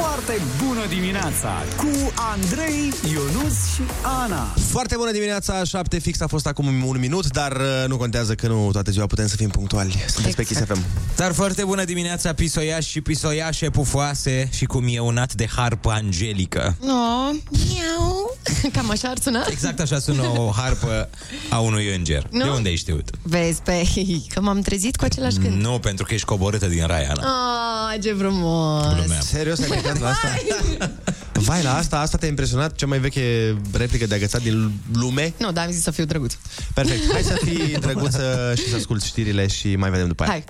Foarte bună dimineața cu Andrei, Ionus și Ana. Foarte bună dimineața, 7 fix a fost acum un minut, dar uh, nu contează că nu toată ziua putem să fim punctuali. Sunteți pe Kiss FM. Dar foarte bună dimineața, pisoiași și pisoiașe pufoase și cum e unat de harpă angelică. No, miau. Cam așa ar suna? Exact așa sună o harpă a unui înger. Nu? De unde ai știut? Vezi, pe că m-am trezit cu același cânt. Nu, pentru că ești coborâtă din rai, Ana. Ah, ce frumos. Glumeam. Serios, ai gândit la asta? Vai, la asta, asta te-a impresionat? Cea mai veche replică de agățat din lume? Nu, dar am zis să fiu drăguț. Perfect. Hai să fii drăguță și să asculti știrile și mai vedem după aia. Hai.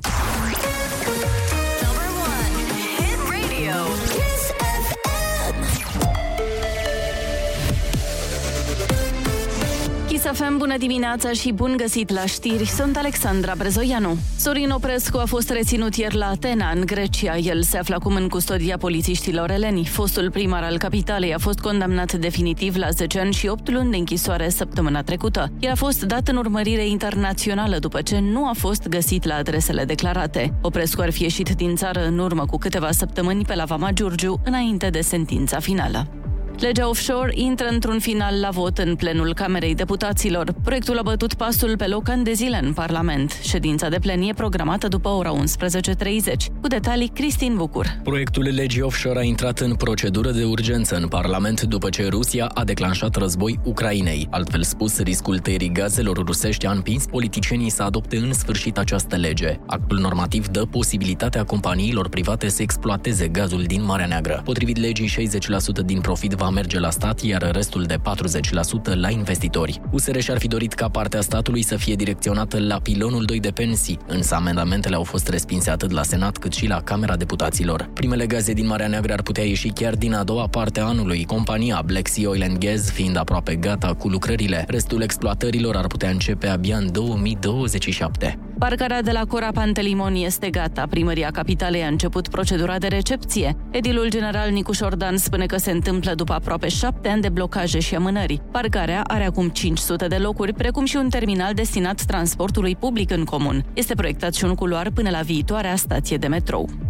Chisafem, bună dimineața și bun găsit la știri. Sunt Alexandra Brezoianu. Sorin Oprescu a fost reținut ieri la Atena, în Grecia. El se află acum în custodia polițiștilor eleni. Fostul primar al capitalei a fost condamnat definitiv la 10 ani și 8 luni de închisoare săptămâna trecută. El a fost dat în urmărire internațională după ce nu a fost găsit la adresele declarate. Oprescu ar fi ieșit din țară în urmă cu câteva săptămâni pe la Vama Giurgiu, înainte de sentința finală. Legea offshore intră într-un final la vot în plenul Camerei Deputaților. Proiectul a bătut pasul pe loc ani de zile în Parlament. Ședința de plen e programată după ora 11.30. Cu detalii, Cristin Bucur. Proiectul legii offshore a intrat în procedură de urgență în Parlament după ce Rusia a declanșat război Ucrainei. Altfel spus, riscul tăierii gazelor rusești a împins politicienii să adopte în sfârșit această lege. Actul normativ dă posibilitatea companiilor private să exploateze gazul din Marea Neagră. Potrivit legii, 60% din profit va merge la stat, iar restul de 40% la investitori. USR și-ar fi dorit ca partea statului să fie direcționată la pilonul 2 de pensii, însă amendamentele au fost respinse atât la Senat cât și la Camera Deputaților. Primele gaze din Marea Neagră ar putea ieși chiar din a doua parte a anului, compania Black Sea Oil and Gas fiind aproape gata cu lucrările. Restul exploatărilor ar putea începe abia în 2027. Parcarea de la Cora Pantelimon este gata. Primăria Capitalei a început procedura de recepție. Edilul general Nicuș Șordan spune că se întâmplă după aproape șapte ani de blocaje și amânări. Parcarea are acum 500 de locuri, precum și un terminal destinat transportului public în comun. Este proiectat și un culoar până la viitoarea stație de metrou.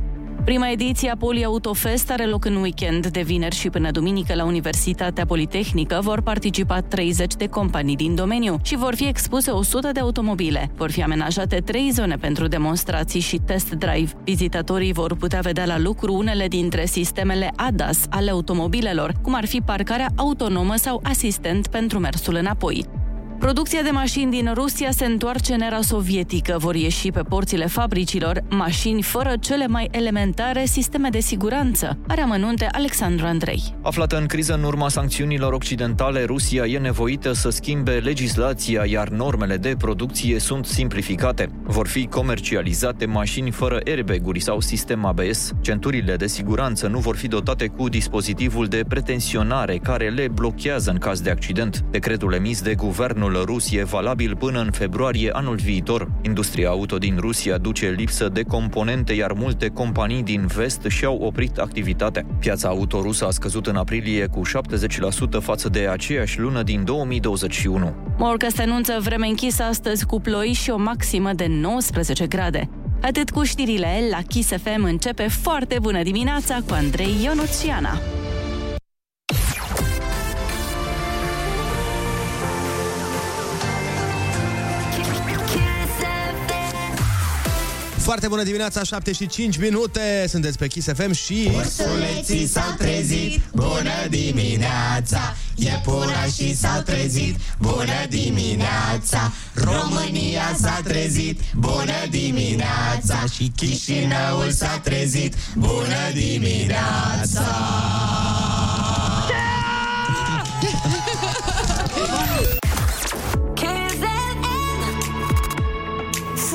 Prima ediție a Poli Autofest are loc în weekend. De vineri și până duminică la Universitatea Politehnică vor participa 30 de companii din domeniu și vor fi expuse 100 de automobile. Vor fi amenajate trei zone pentru demonstrații și test drive. Vizitatorii vor putea vedea la lucru unele dintre sistemele ADAS ale automobilelor, cum ar fi parcarea autonomă sau asistent pentru mersul înapoi. Producția de mașini din Rusia se întoarce în era sovietică. Vor ieși pe porțile fabricilor mașini fără cele mai elementare sisteme de siguranță. Are amănunte Alexandru Andrei. Aflată în criză în urma sancțiunilor occidentale, Rusia e nevoită să schimbe legislația, iar normele de producție sunt simplificate. Vor fi comercializate mașini fără airbag-uri sau sistem ABS. Centurile de siguranță nu vor fi dotate cu dispozitivul de pretensionare care le blochează în caz de accident. Decretul emis de guvernul rus e valabil până în februarie anul viitor. Industria auto din Rusia duce lipsă de componente, iar multe companii din vest și-au oprit activitatea. Piața auto rusă a scăzut în aprilie cu 70% față de aceeași lună din 2021. Morca se anunță vreme închisă astăzi cu ploi și o maximă de 19 grade. Atât cu știrile, la Kiss FM începe foarte bună dimineața cu Andrei Ionuțiana. Foarte bună dimineața, 7 și 5 minute. Sunteți pe Kiss FM și... Ursuleții s-au trezit, bună dimineața. Iepurașii s-au trezit, bună dimineața. România s-a trezit, bună dimineața. Și Chișinăul s-a trezit, bună dimineața. Kiss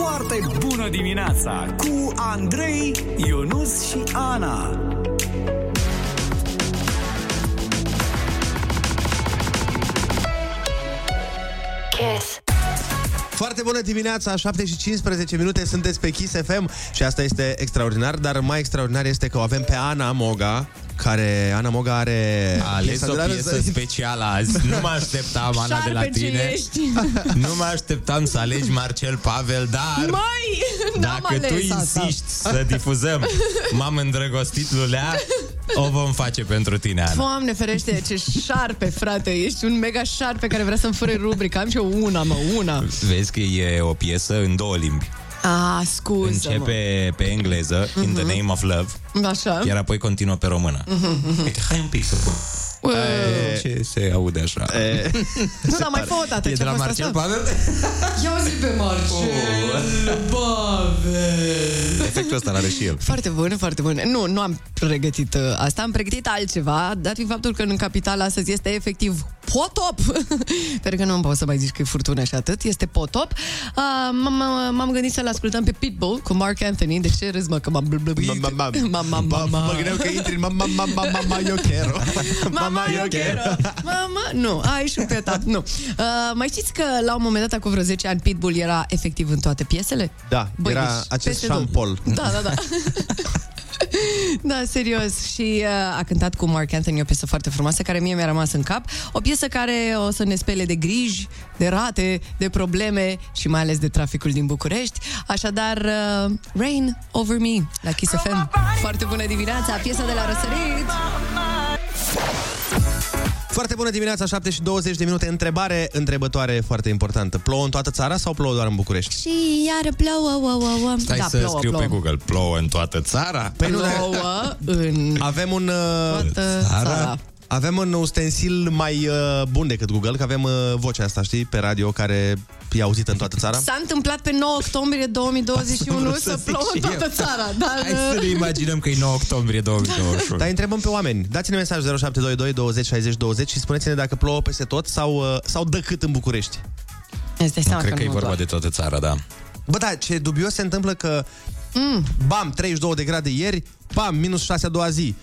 Foarte bună dimineața cu Andrei, Ionus și Ana. Kiss. Foarte bună dimineața, 7 și 15 minute, sunteți pe Kiss FM și asta este extraordinar, dar mai extraordinar este că o avem pe Ana Moga, care Ana Moga are A ales piesa o de la piesă Răsărit. specială azi. Nu mă așteptam, Ana, de la Șarpe ce tine. ești. Nu mă așteptam să alegi Marcel Pavel, dar... Mai! N-am Dacă tu ales asta. insisti să difuzăm M-am îndrăgostit, Lulea O vom face pentru tine, Ana. Doamne ferește, ce șarpe, frate. Ești un mega șarpe care vrea să-mi fure rubrica. Am și eu una, mă, una. Vezi că e o piesă în două limbi. Ah, scuză Începe pe engleză, In the Name of Love, Așa. iar apoi continuă pe română. Uite, hai un pic să pun. E, Ce se aude așa? Nu, dar mai fă o dată. E de ce-a la fost Marcel asta? Pavel? Ia zi pe Marcel Pavel Efectul ăsta l-are și el. Foarte bun, foarte bun. Nu, nu am pregătit uh, asta, am pregătit altceva, dat fiind faptul că în capital astăzi este efectiv potop. Sper că nu pot să mai zici că e furtună și atât, este potop. Uh, m-am, m-am gândit să-l ascultăm pe Pitbull cu Mark Anthony. De ce râzi, mă, că m-am blăbluit? Mama, Mama, mama. Mă gândeam că intri în mama, mama, mama, eu quiero. Mama, eu quiero. Mama, nu, ai șupetat, nu. Uh, mai știți că la un moment dat, acum vreo 10 ani, Pitbull era efectiv în toate piesele? Da, Băi, era deci, acest peste tot. șampol. Da, da, da. Da, serios. Și uh, a cântat cu Mark Anthony o piesă foarte frumoasă care mie mi-a rămas în cap. O piesă care o să ne spele de griji, de rate, de probleme și mai ales de traficul din București. Așadar, uh, Rain Over Me la Kiss FM. Foarte bună dimineața, piesa de la răsărit. Foarte bună dimineața, 7 și 20 de minute. Întrebare întrebătoare foarte importantă. Plouă în toată țara sau plouă doar în București? Și iară plouă, ouă, ouă. Stai da, să plouă, scriu plouă. pe Google. Plouă în toată țara? Păi nu, Plouă în avem un... Uh, toată țara. Avem un ustensil mai uh, bun decât Google, că avem uh, vocea asta, știi, pe radio, care e auzită în toată țara. S-a întâmplat pe 9 octombrie 2021 Asta să, vreau să plouă în zic și toată țara, dar... Hai să ne imaginăm că e 9 octombrie 2021. Dar îi întrebăm pe oameni. Dați-ne mesaj 0722 20 60 20 și spuneți-ne dacă plouă peste tot sau, uh, sau dă cât în București. Îți dai seama Cred că e nu vorba doar. de toată țara, da. Bă, da, ce dubios se întâmplă că mm. bam, 32 de grade ieri, bam, minus 6 a doua zi,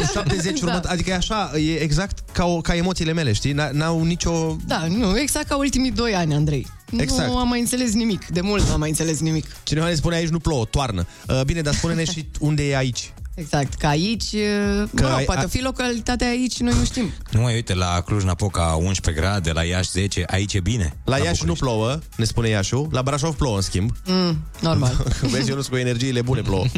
uh, 70 Da. următ, adică e așa, e exact ca, o, ca emoțiile mele, știi? N- N-au nicio... Da, nu, exact ca ultimii doi ani, Andrei. Exact. Nu am mai înțeles nimic. De mult nu am mai înțeles nimic. Cineva ne spune aici nu plouă, toarnă. Uh, bine, dar spune-ne și unde e aici. Exact, că aici, Că mă rog, ai- poate a- fi localitatea aici, noi nu știm. Nu mai uite, la Cluj-Napoca 11 grade, la Iași 10, aici e bine. La Iași nu București. plouă, ne spune Iașu, la Brașov plouă, în schimb. Mm, normal. Vezi, eu nu cu energiile bune plouă.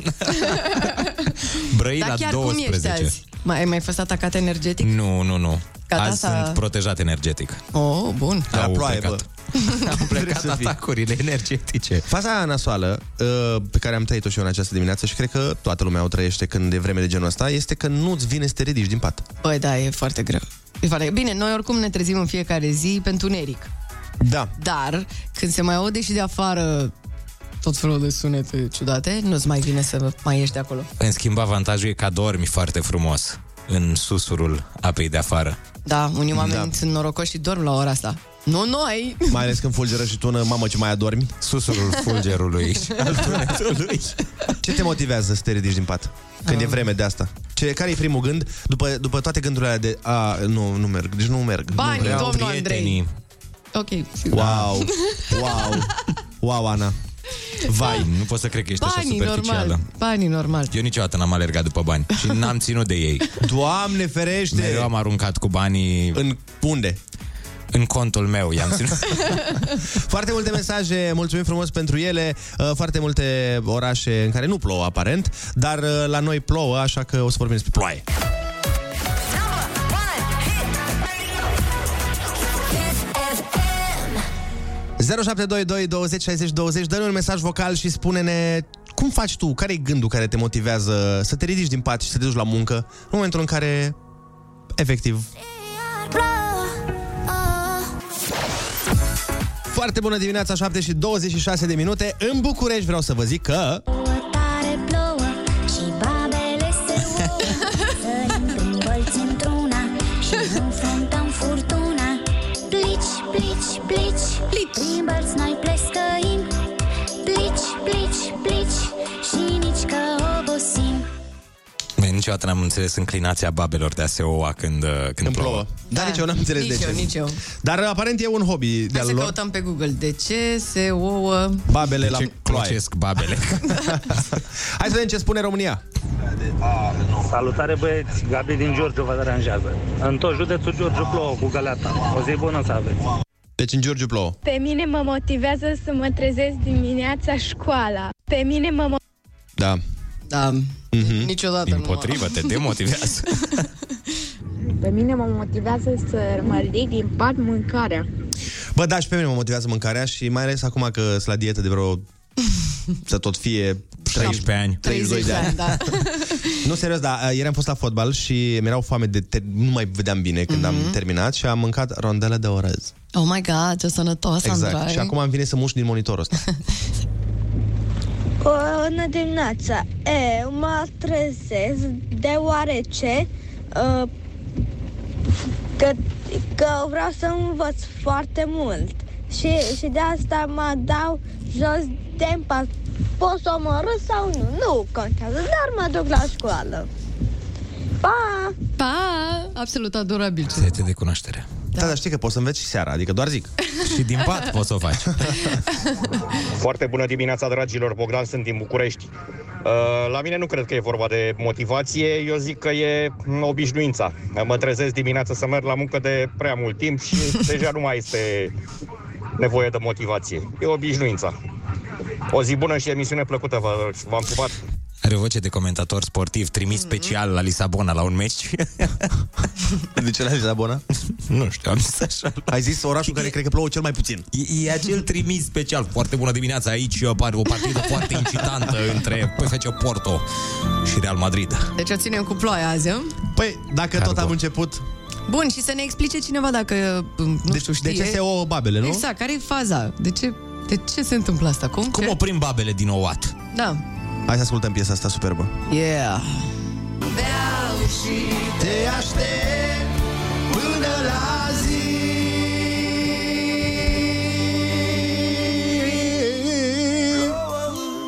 Brăila Dar chiar 12. cum ești azi? Mai, ai mai fost atacat energetic? Nu, nu, nu. Gata, Azi s-a- sunt protejat energetic. Oh, bun. De la Au ploaie, plecat. bă. Au plecat să fii. atacurile energetice. Faza aia nasoală, uh, pe care am trăit-o și eu în această dimineață și cred că toată lumea o trăiește când e vreme de genul ăsta, este că nu-ți vine să te ridici din pat. Băi, da, e foarte greu. E foarte... Bine, noi oricum ne trezim în fiecare zi pentru uneric. Da. Dar, când se mai aude și de afară tot felul de sunete ciudate, nu-ți mai vine să mai ieși de acolo. În schimb, avantajul e că dormi foarte frumos în susurul apei de afară. Da, unii oameni da. sunt norocoși și dorm la ora asta. Nu noi! Mai ales când fulgeră și tună, mamă ce mai adormi. Susurul fulgerului și al tunetului. Ce te motivează să te ridici din pat? Când e vreme de asta? Ce, care e primul gând? După, după toate gândurile alea de A, nu, nu merg, deci nu merg. Banii, nu vreau. domnul Andrei. Prietenii. Ok. Wow, wow, wow, Ana. Vai, nu pot să cred că ești așa Banii, superficială. normal. Banii, normal. Eu niciodată n-am alergat după bani și n-am ținut de ei. Doamne ferește! Mereu am aruncat cu banii În unde? în contul meu. I-am ținut. Foarte multe mesaje, mulțumim frumos pentru ele. Uh, Foarte multe orașe în care nu plouă aparent, dar uh, la noi plouă, așa că o să vorbim despre ploaie. 0722 20 60 20 Dă-ne un mesaj vocal și spune-ne cum faci tu, care e gândul care te motivează să te ridici din pat și să te duci la muncă în momentul în care efectiv Foarte bună dimineața, 7 și 26 de minute În București. Vreau să vă zic că Tare plouă și Niciodată n-am înțeles înclinația babelor de a se oua când, uh, când, când plouă Dar nici eu n-am înțeles nici de eu, ce nici eu. Dar aparent e un hobby Hai de-al să lor căutăm pe Google. De ce se ouă... Babele la Ce ploaie clocesc babele. Hai să vedem ce spune România Salutare băieți, Gabi din Giurgiu vă deranjează. În tot județul Giurgiu plouă cu găleata. O zi bună să aveți. Deci în Giurgiu plouă Pe mine mă motivează să mă trezesc dimineața școala. Pe mine mă mo- Da Da, Mhm. niciodată Împotrivă, te demotivează. Pe mine mă motivează să mă ridic din pat mâncarea. Bă, da, și pe mine mă motivează mâncarea și mai ales acum că sunt la dietă de vreo... să tot fie 13 ani. 32 de ani. da. Nu, serios, da, ieri am fost la fotbal și mi-erau foame de... Ter- nu mai vedeam bine când am terminat și am mâncat rondele de orez. Oh my god, ce sănătos, Exact. Andrei. Și acum îmi vine să mușc din monitorul ăsta. Bună dimineața! Eu mă trezesc deoarece uh, că, că vreau să învăț foarte mult și, și de asta mă dau jos de pat. Pot să mă râs sau nu? Nu contează, dar mă duc la școală. Pa! Pa! Absolut adorabil. Sete de cunoaștere. Da, dar știi că poți să înveți și seara, adică doar zic. Și din pat poți să o faci. Foarte bună dimineața, dragilor. Bogdan sunt din București. Uh, La mine nu cred că e vorba de motivație, eu zic că e obișnuința. Mă trezesc dimineața să merg la muncă de prea mult timp și deja nu mai este nevoie de motivație. E obișnuința. O zi bună și emisiune plăcută, vă- v-am pupat. Are o voce de comentator sportiv trimis special la Lisabona la un meci. De ce la Lisabona? nu știu, am zis așa. Ai zis orașul care cred că plouă cel mai puțin. E, e acel trimis special. Foarte bună dimineața aici. Apare o partidă foarte incitantă între PFC Porto și Real Madrid. Deci o ținem cu ploaia azi, hă? Păi, dacă tot am început... Bun, și să ne explice cineva dacă, nu De- știu, de știe... ce se ouă babele, nu? Exact, care e faza? De ce, de ce se întâmplă asta? Cum? Cum Ce? oprim babele din ouat? Da. Hai să ascultăm piesa asta superbă. Yeah. Te aștept până la zi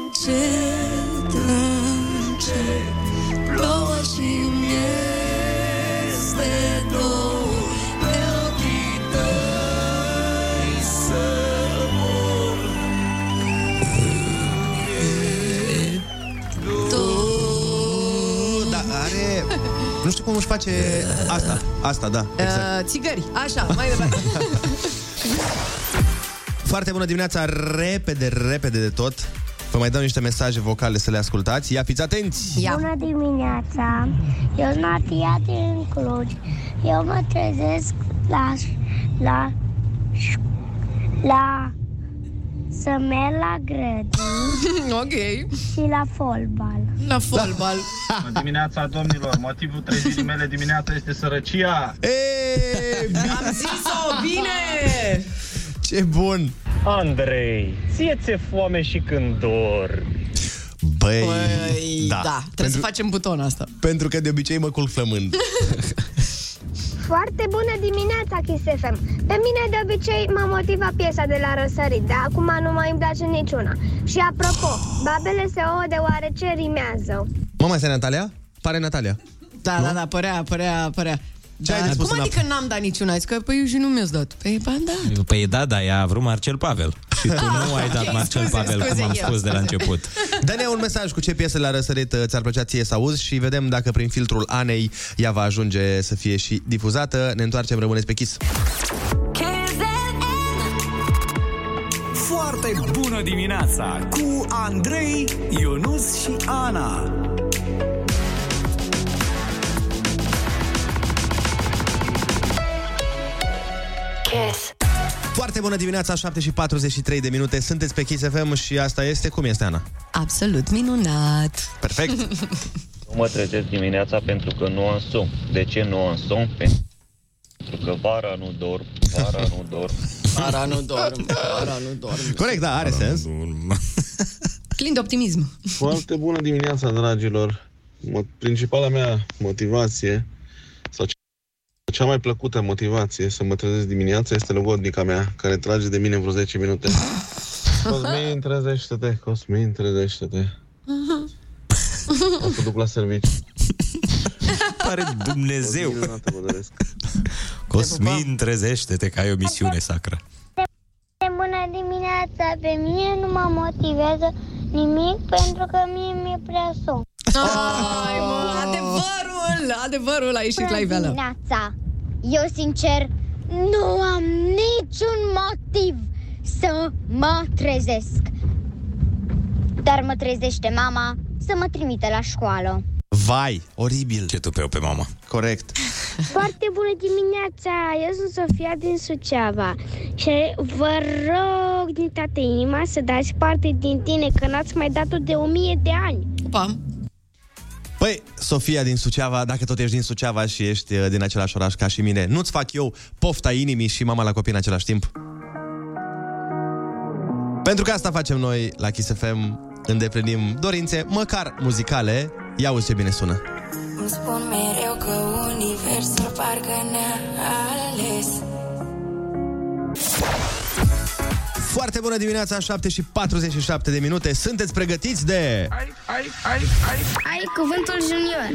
Încet, încet Plouă și-mi este Nu știu cum își face asta. Asta, da, exact. Uh, țigări, așa, mai departe. Foarte bună dimineața, repede, repede de tot. Vă mai dau niște mesaje vocale să le ascultați. Ia fiți atenți! Ia. Bună dimineața! Eu sunt Natia din Cluj. Eu mă trezesc la, la, la să merg la grădini ok. și la fotbal. La fotbal. Bună dimineața, domnilor! Motivul trezirii mele dimineața este sărăcia! Ei, Am zis-o, bine! Ce bun! Andrei, ție ți-e foame și când dor. Băi, Păi, da, da trebuie pentru, să facem butonul asta. pentru că de obicei mă culc flămând. Foarte bună dimineața, Kiss FM. Pe mine de obicei mă motiva piesa de la răsărit, dar acum nu mai îmi place niciuna. Și apropo, babele se ouă deoarece rimează. Mama, este Natalia? Pare Natalia. Da, da, da, părea, părea, părea. Ce ai Da, de spus Cum în adică n-am dat niciuna? Zic că, păi, eu și nu mi-ați dat. Păi, ba, da. Păi da, da, ea a vrut Marcel Pavel. Și tu nu ai dat ok, Marcel scuze, Pavel, scuze, cum am eu, spus de la scuze. început. Dă-ne un mesaj cu ce piesă la răsărit uh, ți-ar plăcea ție să auzi și vedem dacă prin filtrul Anei ea va ajunge să fie și difuzată. Ne întoarcem, rămâneți pe Kiss. Foarte bună dimineața cu Andrei, Ionus și Ana. Kiss. Foarte bună dimineața, 7 și 43 de minute. Sunteți pe Kiss FM și asta este... Cum este, Ana? Absolut minunat. Perfect. Nu mă trezesc dimineața pentru că nu am somn. De ce nu am somn? Pentru că vara nu dorm, vara nu dorm. Vara nu dorm, vara nu dorm. Corect, da, are sens. Plin de optimism. Foarte bună dimineața, dragilor! Mo- Principala mea motivație, sau ce- cea mai plăcută motivație să mă trezesc dimineața este logodnica mea, care trage de mine vreo 10 minute. Cosmin, trezește-te! Cosmin, trezește-te! O să duc la serviciu. Pare Dumnezeu. Minunată, vă doresc. Cosmin, trezește-te că ai o misiune sacră. Bună dimineața! Pe mine nu mă motivează nimic pentru că mie mi-e prea somn. Ai, mă, adevărul, adevărul a ieșit la iveală. dimineața! Eu, sincer, nu am niciun motiv să mă trezesc. Dar mă trezește mama să mă trimite la școală. Vai, oribil. Ce tupeu pe mama. Corect. Foarte bună dimineața! Eu sunt Sofia din Suceava și vă rog din toată inima să dați parte din tine, că n-ați mai dat-o de o mie de ani. Opa! Păi, Sofia din Suceava, dacă tot ești din Suceava și ești uh, din același oraș ca și mine, nu-ți fac eu pofta inimii și mama la copii în același timp? Pentru că asta facem noi la Kiss FM, îndeplinim dorințe, măcar muzicale. Ia uzi ce bine sună. Îmi spun mereu că universul parcă ne-a ales Foarte bună dimineața, 7 și 47 de minute. Sunteți pregătiți de... Ai, ai, ai, ai. Ai cuvântul junior.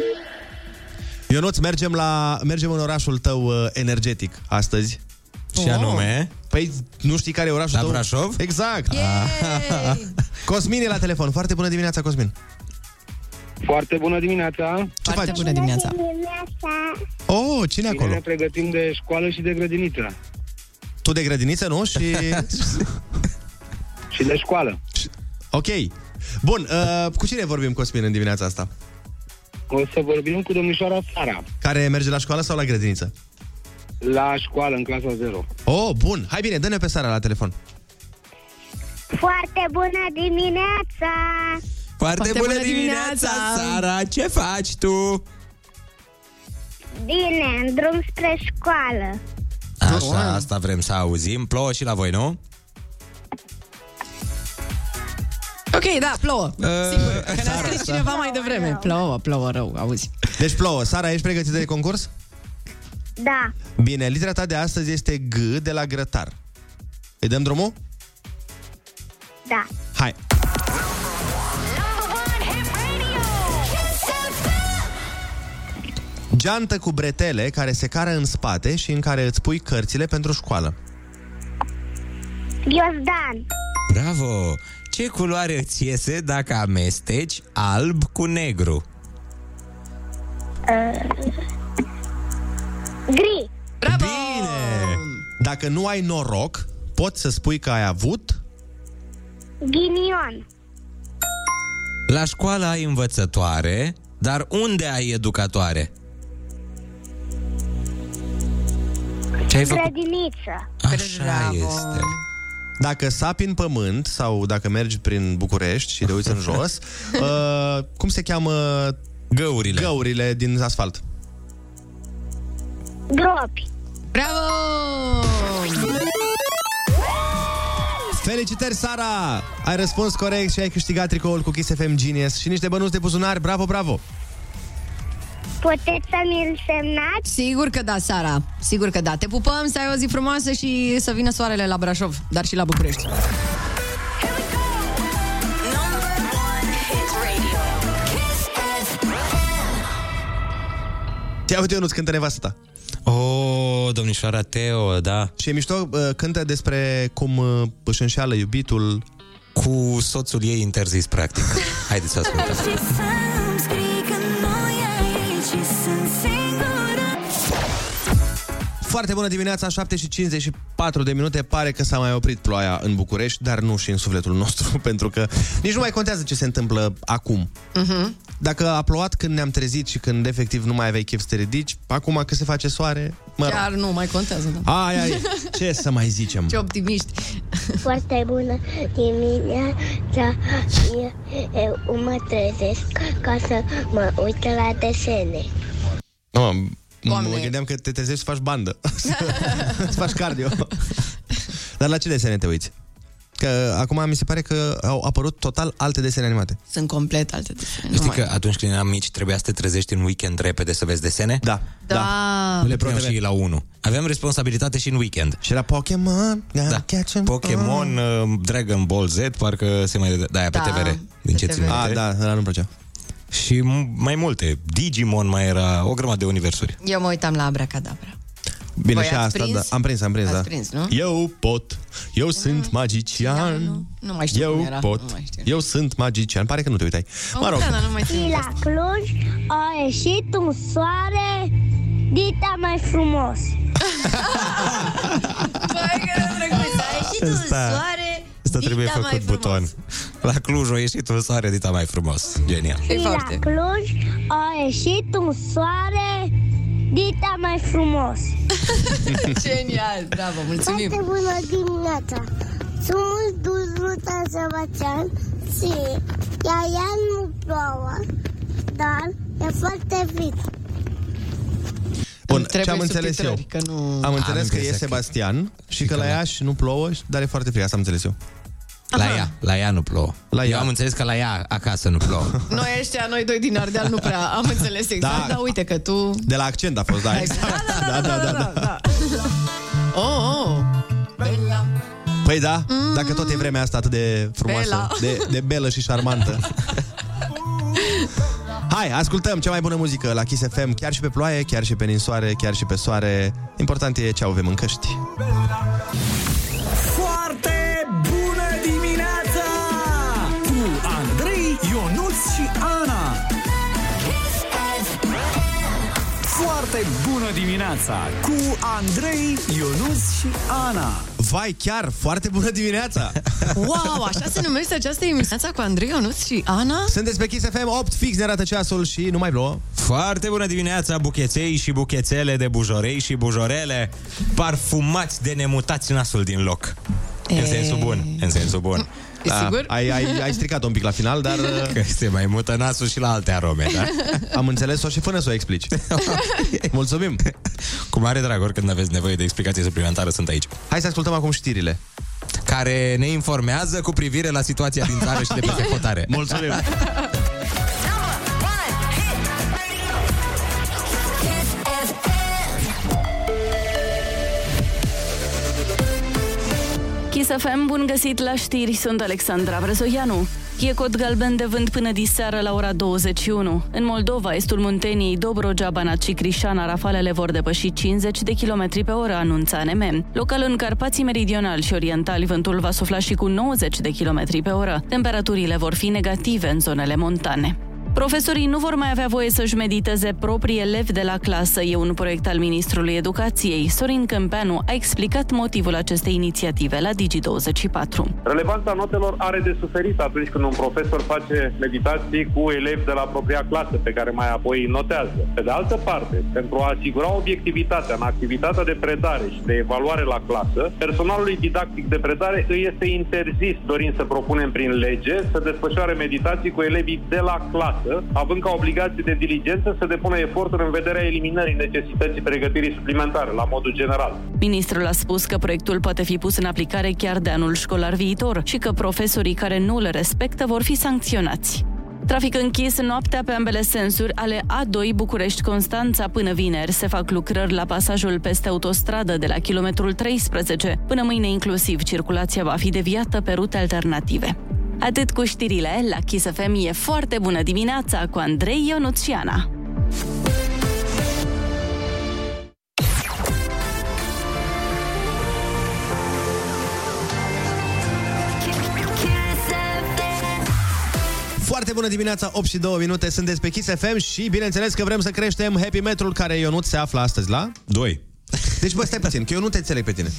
Ionuț, mergem, la, mergem în orașul tău uh, energetic astăzi. Și anume? Păi nu știi care e orașul La tău? Brașov? Exact. Cosmin e la telefon. Foarte bună dimineața, Cosmin. Foarte bună dimineața! Ce Foarte bună dimineața! Oh, cine e Bine acolo? ne pregătim de școală și de grădiniță. Tu de grădiniță, nu? Și... și de școală. Ok. Bun, uh, cu cine vorbim, Cosmin, în dimineața asta? O să vorbim cu domnișoara Sara. Care merge la școală sau la grădiniță? La școală, în clasa 0. Oh, bun. Hai bine, dă-ne pe Sara la telefon. Foarte bună dimineața! Foarte, Foarte bună, bună dimineața, dimineața! Sara! Ce faci tu? Bine, în drum spre școală. Așa, asta vrem să auzim. Plouă și la voi, nu? Ok, da, plouă. Uh, Sigur, că ne-a Sara, scris Sara. cineva mai devreme. Plouă, plouă rău, auzi. Deci plouă. Sara, ești pregătită de concurs? Da. Bine, litera ta de astăzi este G de la grătar. Îi dăm drumul? Da. Geantă cu bretele care se cară în spate și în care îți pui cărțile pentru școală. Ghiozdan. Bravo! Ce culoare îți iese dacă amesteci alb cu negru? Uh, gri. Bravo! Bine! Dacă nu ai noroc, poți să spui că ai avut... Ghinion. La școală ai învățătoare, dar unde ai educatoare? Ce ai făcut? Grădiniță. Așa este. Dacă sapi în pământ sau dacă mergi prin București și te uiți în jos, uh, cum se cheamă Găurile. găurile din asfalt? Gropi. Bravo! Felicitări, Sara! Ai răspuns corect și ai câștigat tricoul cu Kiss FM Genius și niște bănuți de buzunar. Bravo, bravo! Puteți să mi-l semnați? Sigur că da, Sara. Sigur că da. Te pupăm, să ai o zi frumoasă și să vină soarele la Brașov, dar și la București. Ia uite, Ionuț, cântă nevastă ta. O, domnișoara Teo, da. Și e mișto, uh, cântă despre cum uh, își înșeală iubitul Cu soțul ei interzis, practic. Haideți să ascultăm. Foarte bună dimineața, 7 și 54 de minute. Pare că s-a mai oprit ploaia în București, dar nu și în sufletul nostru, pentru că nici nu mai contează ce se întâmplă acum. Mhm. Dacă a plouat când ne-am trezit și când efectiv nu mai aveai chef să te ridici, acum că se face soare, mă rog. Chiar nu mai contează, da. Ai, ai, ce să mai zicem? Ce optimiști. Foarte bună dimineața. Eu, eu mă trezesc ca să mă uit la desene. Mă, Doamne. mă gândeam că te trezești să faci bandă, să faci cardio. Dar la ce desene te uiți? Că acum mi se pare că au apărut total alte desene animate. Sunt complet alte desene. Știi că atunci când eram mici trebuia să te trezești în weekend repede să vezi desene? Da. Da. Nu le puneau și la 1. Aveam responsabilitate și în weekend. Și era Pokémon, Da. Pokémon, uh, Dragon Ball Z, parcă se mai... Da, aia pe Da, TVR, din ce pe țin TVR. minte. Ah, da, ăla nu-mi plăcea. Și m- mai multe. Digimon mai era o grămadă de universuri. Eu mă uitam la Abracadabra. Bine, Voi și ați asta, prins? da. Am prins, am prins, Ați da. prins, nu? Eu pot, eu sunt magician. Nu mai știu eu cum era, pot, nu mai știu. eu sunt magician. Pare că nu te uitai. Mă rog, Da, dar nu mai Și țin la Cluj a ieșit un soare dita mai frumos. Băi, că nu drăguț, a ieșit un Ăsta- soare Asta trebuie Dita mai făcut frumos. buton. La Cluj a ieșit un soare, dita mai frumos. Genial. E Și la foarte. Cluj a ieșit un soare dita mai frumos. Genial, bravo, mulțumim. Foarte bună dimineața! Sunt Duzluta Săbățean și iar ea nu plouă, dar e foarte frig. Bun, Trebuie ce am înțeles eu? subtitrări, Că nu... Am înțeles că impresia e că- Sebastian și că că la la- Iași nu plouă, dar e foarte frig, asta am înțeles eu. La ea, la ea nu plouă. La Eu ea. am înțeles că la ea acasă nu plouă. Noi ăștia, noi doi din Ardeal, nu prea am înțeles exact, Da. dar uite că tu... De la accent a fost, da, exact. Da, da, da, da. da. Oh, oh. Bella. Păi da, dacă tot e vremea asta atât de frumoasă, Bela. de, de belă și șarmantă. Hai, ascultăm cea mai bună muzică la Kiss FM, chiar și pe ploaie, chiar și pe ninsoare, chiar și pe soare. Important e ce avem în căști. Foarte dimineața! Cu Andrei, Ionuț și Ana. Vai, chiar, foarte bună dimineața! Wow, așa se numește această emisiune cu Andrei Ionuț și Ana? Sunteți pe Kiss FM, 8 fix ne arată ceasul și nu mai plouă. Foarte bună dimineața, bucheței și buchețele de bujorei și bujorele, parfumați de nemutați nasul din loc. În E. sensul bun, în sensul bun. E sigur? Ai, ai, ai stricat un pic la final, dar uh, Că se mai mută nasul și la alte arome, da? am înțeles-o și fără să o explici. Mulțumim! Cu mare drag, oricând aveți nevoie de explicație suplimentară, sunt aici. Hai să ascultăm acum știrile. Care ne informează cu privire la situația din țară și de peste hotare. Mulțumim! Kiss FM, bun găsit la știri, sunt Alexandra Brezoianu. E cod galben de vânt până diseară la ora 21. În Moldova, estul Munteniei, Dobrogea, Banat și Crișana, rafalele vor depăși 50 de km pe oră, anunța ANM. Local în Carpații Meridionali și Orientali, vântul va sufla și cu 90 de km pe oră. Temperaturile vor fi negative în zonele montane. Profesorii nu vor mai avea voie să-și mediteze proprii elevi de la clasă. E un proiect al Ministrului Educației. Sorin Câmpeanu a explicat motivul acestei inițiative la Digi24. Relevanța notelor are de suferit atunci când un profesor face meditații cu elevi de la propria clasă, pe care mai apoi notează. Pe de altă parte, pentru a asigura obiectivitatea în activitatea de predare și de evaluare la clasă, personalului didactic de predare îi este interzis, dorind să propunem prin lege, să desfășoare meditații cu elevii de la clasă, având ca obligație de diligență să depună eforturi în vederea eliminării necesității pregătirii suplimentare, la modul general. Ministrul a spus că proiectul poate fi pus în aplicare chiar de anul școlar viitor și că profesorii care nu le respectă vor fi sancționați. Trafic închis noaptea pe ambele sensuri ale A2 București-Constanța până vineri. Se fac lucrări la pasajul peste autostradă de la kilometrul 13. Până mâine inclusiv circulația va fi deviată pe rute alternative. Atât cu știrile, la Kiss FM e foarte bună dimineața cu Andrei Ionuțiana. Foarte bună dimineața, 8 și 2 minute, sunteți pe Kiss FM și bineînțeles că vrem să creștem Happy Metrul care Ionut se află astăzi la... 2. Deci bă, stai puțin, că eu nu te înțeleg pe tine.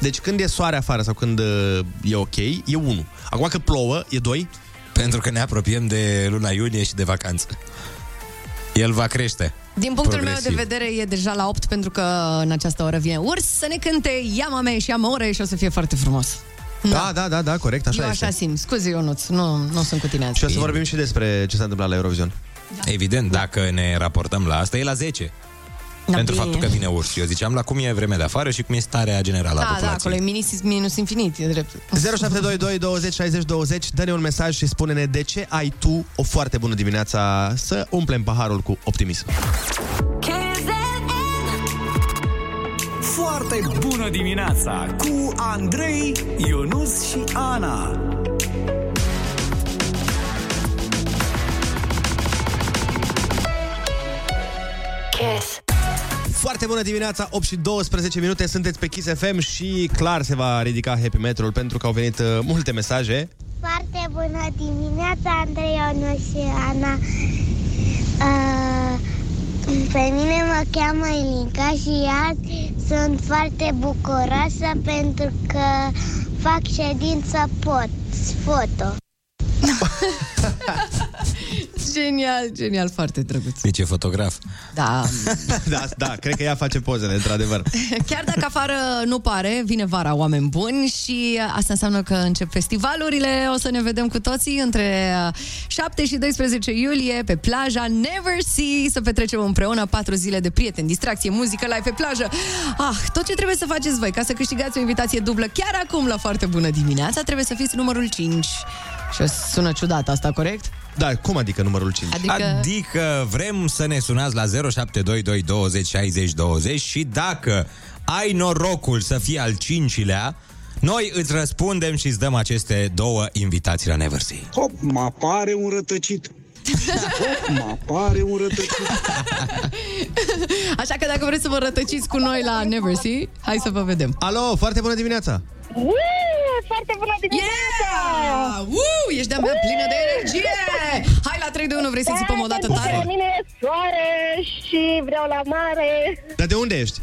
Deci când e soare afară sau când uh, e ok, e 1. Acum că plouă, e 2. Pentru că ne apropiem de luna iunie și de vacanță. El va crește. Din punctul Progresiv. meu de vedere e deja la 8 pentru că în această oră vine urs să ne cânte Ia mame și amore și o să fie foarte frumos. Da, da, da, da, corect, așa Eu este. așa simt. Scuze, Ionuț, nu, nu sunt cu tine azi. Și o să vorbim și despre ce s-a întâmplat la Eurovision. Evident, dacă ne raportăm la asta, e la 10. Da, pentru bine. faptul că vine urs. Eu ziceam la cum e vremea de afară și cum e starea generală a Da, da, populației. acolo e minus, minus infinit, e drept. 0722 20 60 20 Dă-ne un mesaj și spune-ne de ce ai tu o foarte bună dimineața Să umplem paharul cu optimism Foarte bună dimineața cu Andrei, Ionus și Ana. Kiss. Foarte bună dimineața, 8 și 12 minute Sunteți pe Kiss FM și clar se va ridica Happy Metrul Pentru că au venit uh, multe mesaje Foarte bună dimineața, Andrei, Ionuț și Ana. Uh, pe mine mă cheamă Ilinca și azi sunt foarte bucuroasă pentru că fac ședință pot, foto. Genial, genial, foarte drăguț. Deci e fotograf. Da. da, da, cred că ea face pozele, într-adevăr. Chiar dacă afară nu pare, vine vara, oameni buni și asta înseamnă că încep festivalurile. O să ne vedem cu toții între 7 și 12 iulie pe plaja Never Sea să petrecem împreună patru zile de prieteni, distracție, muzică live pe plajă. Ah, tot ce trebuie să faceți voi ca să câștigați o invitație dublă chiar acum la foarte bună dimineața, trebuie să fiți numărul 5. Și sună ciudat asta, corect? Da, cum adică numărul 5? Adică- adică vrem să ne sunați la 0722 20 60 20 și dacă ai norocul să fii al cincilea, noi îți răspundem și îți dăm aceste două invitații la Neversea. Hop, mă apare un rătăcit. Hop, mă apare un rătăcit. Așa că dacă vreți să vă rătăciți cu noi la Never Sea, hai să vă vedem. Alo, foarte bună dimineața! Uuu, foarte bună dimineața! Yeah! Uh, ești de-a mea plină de energie! Hai la 3 de 1, vrei să țipăm o dată pentru că tare? La mine e soare și vreau la mare. Dar de unde ești?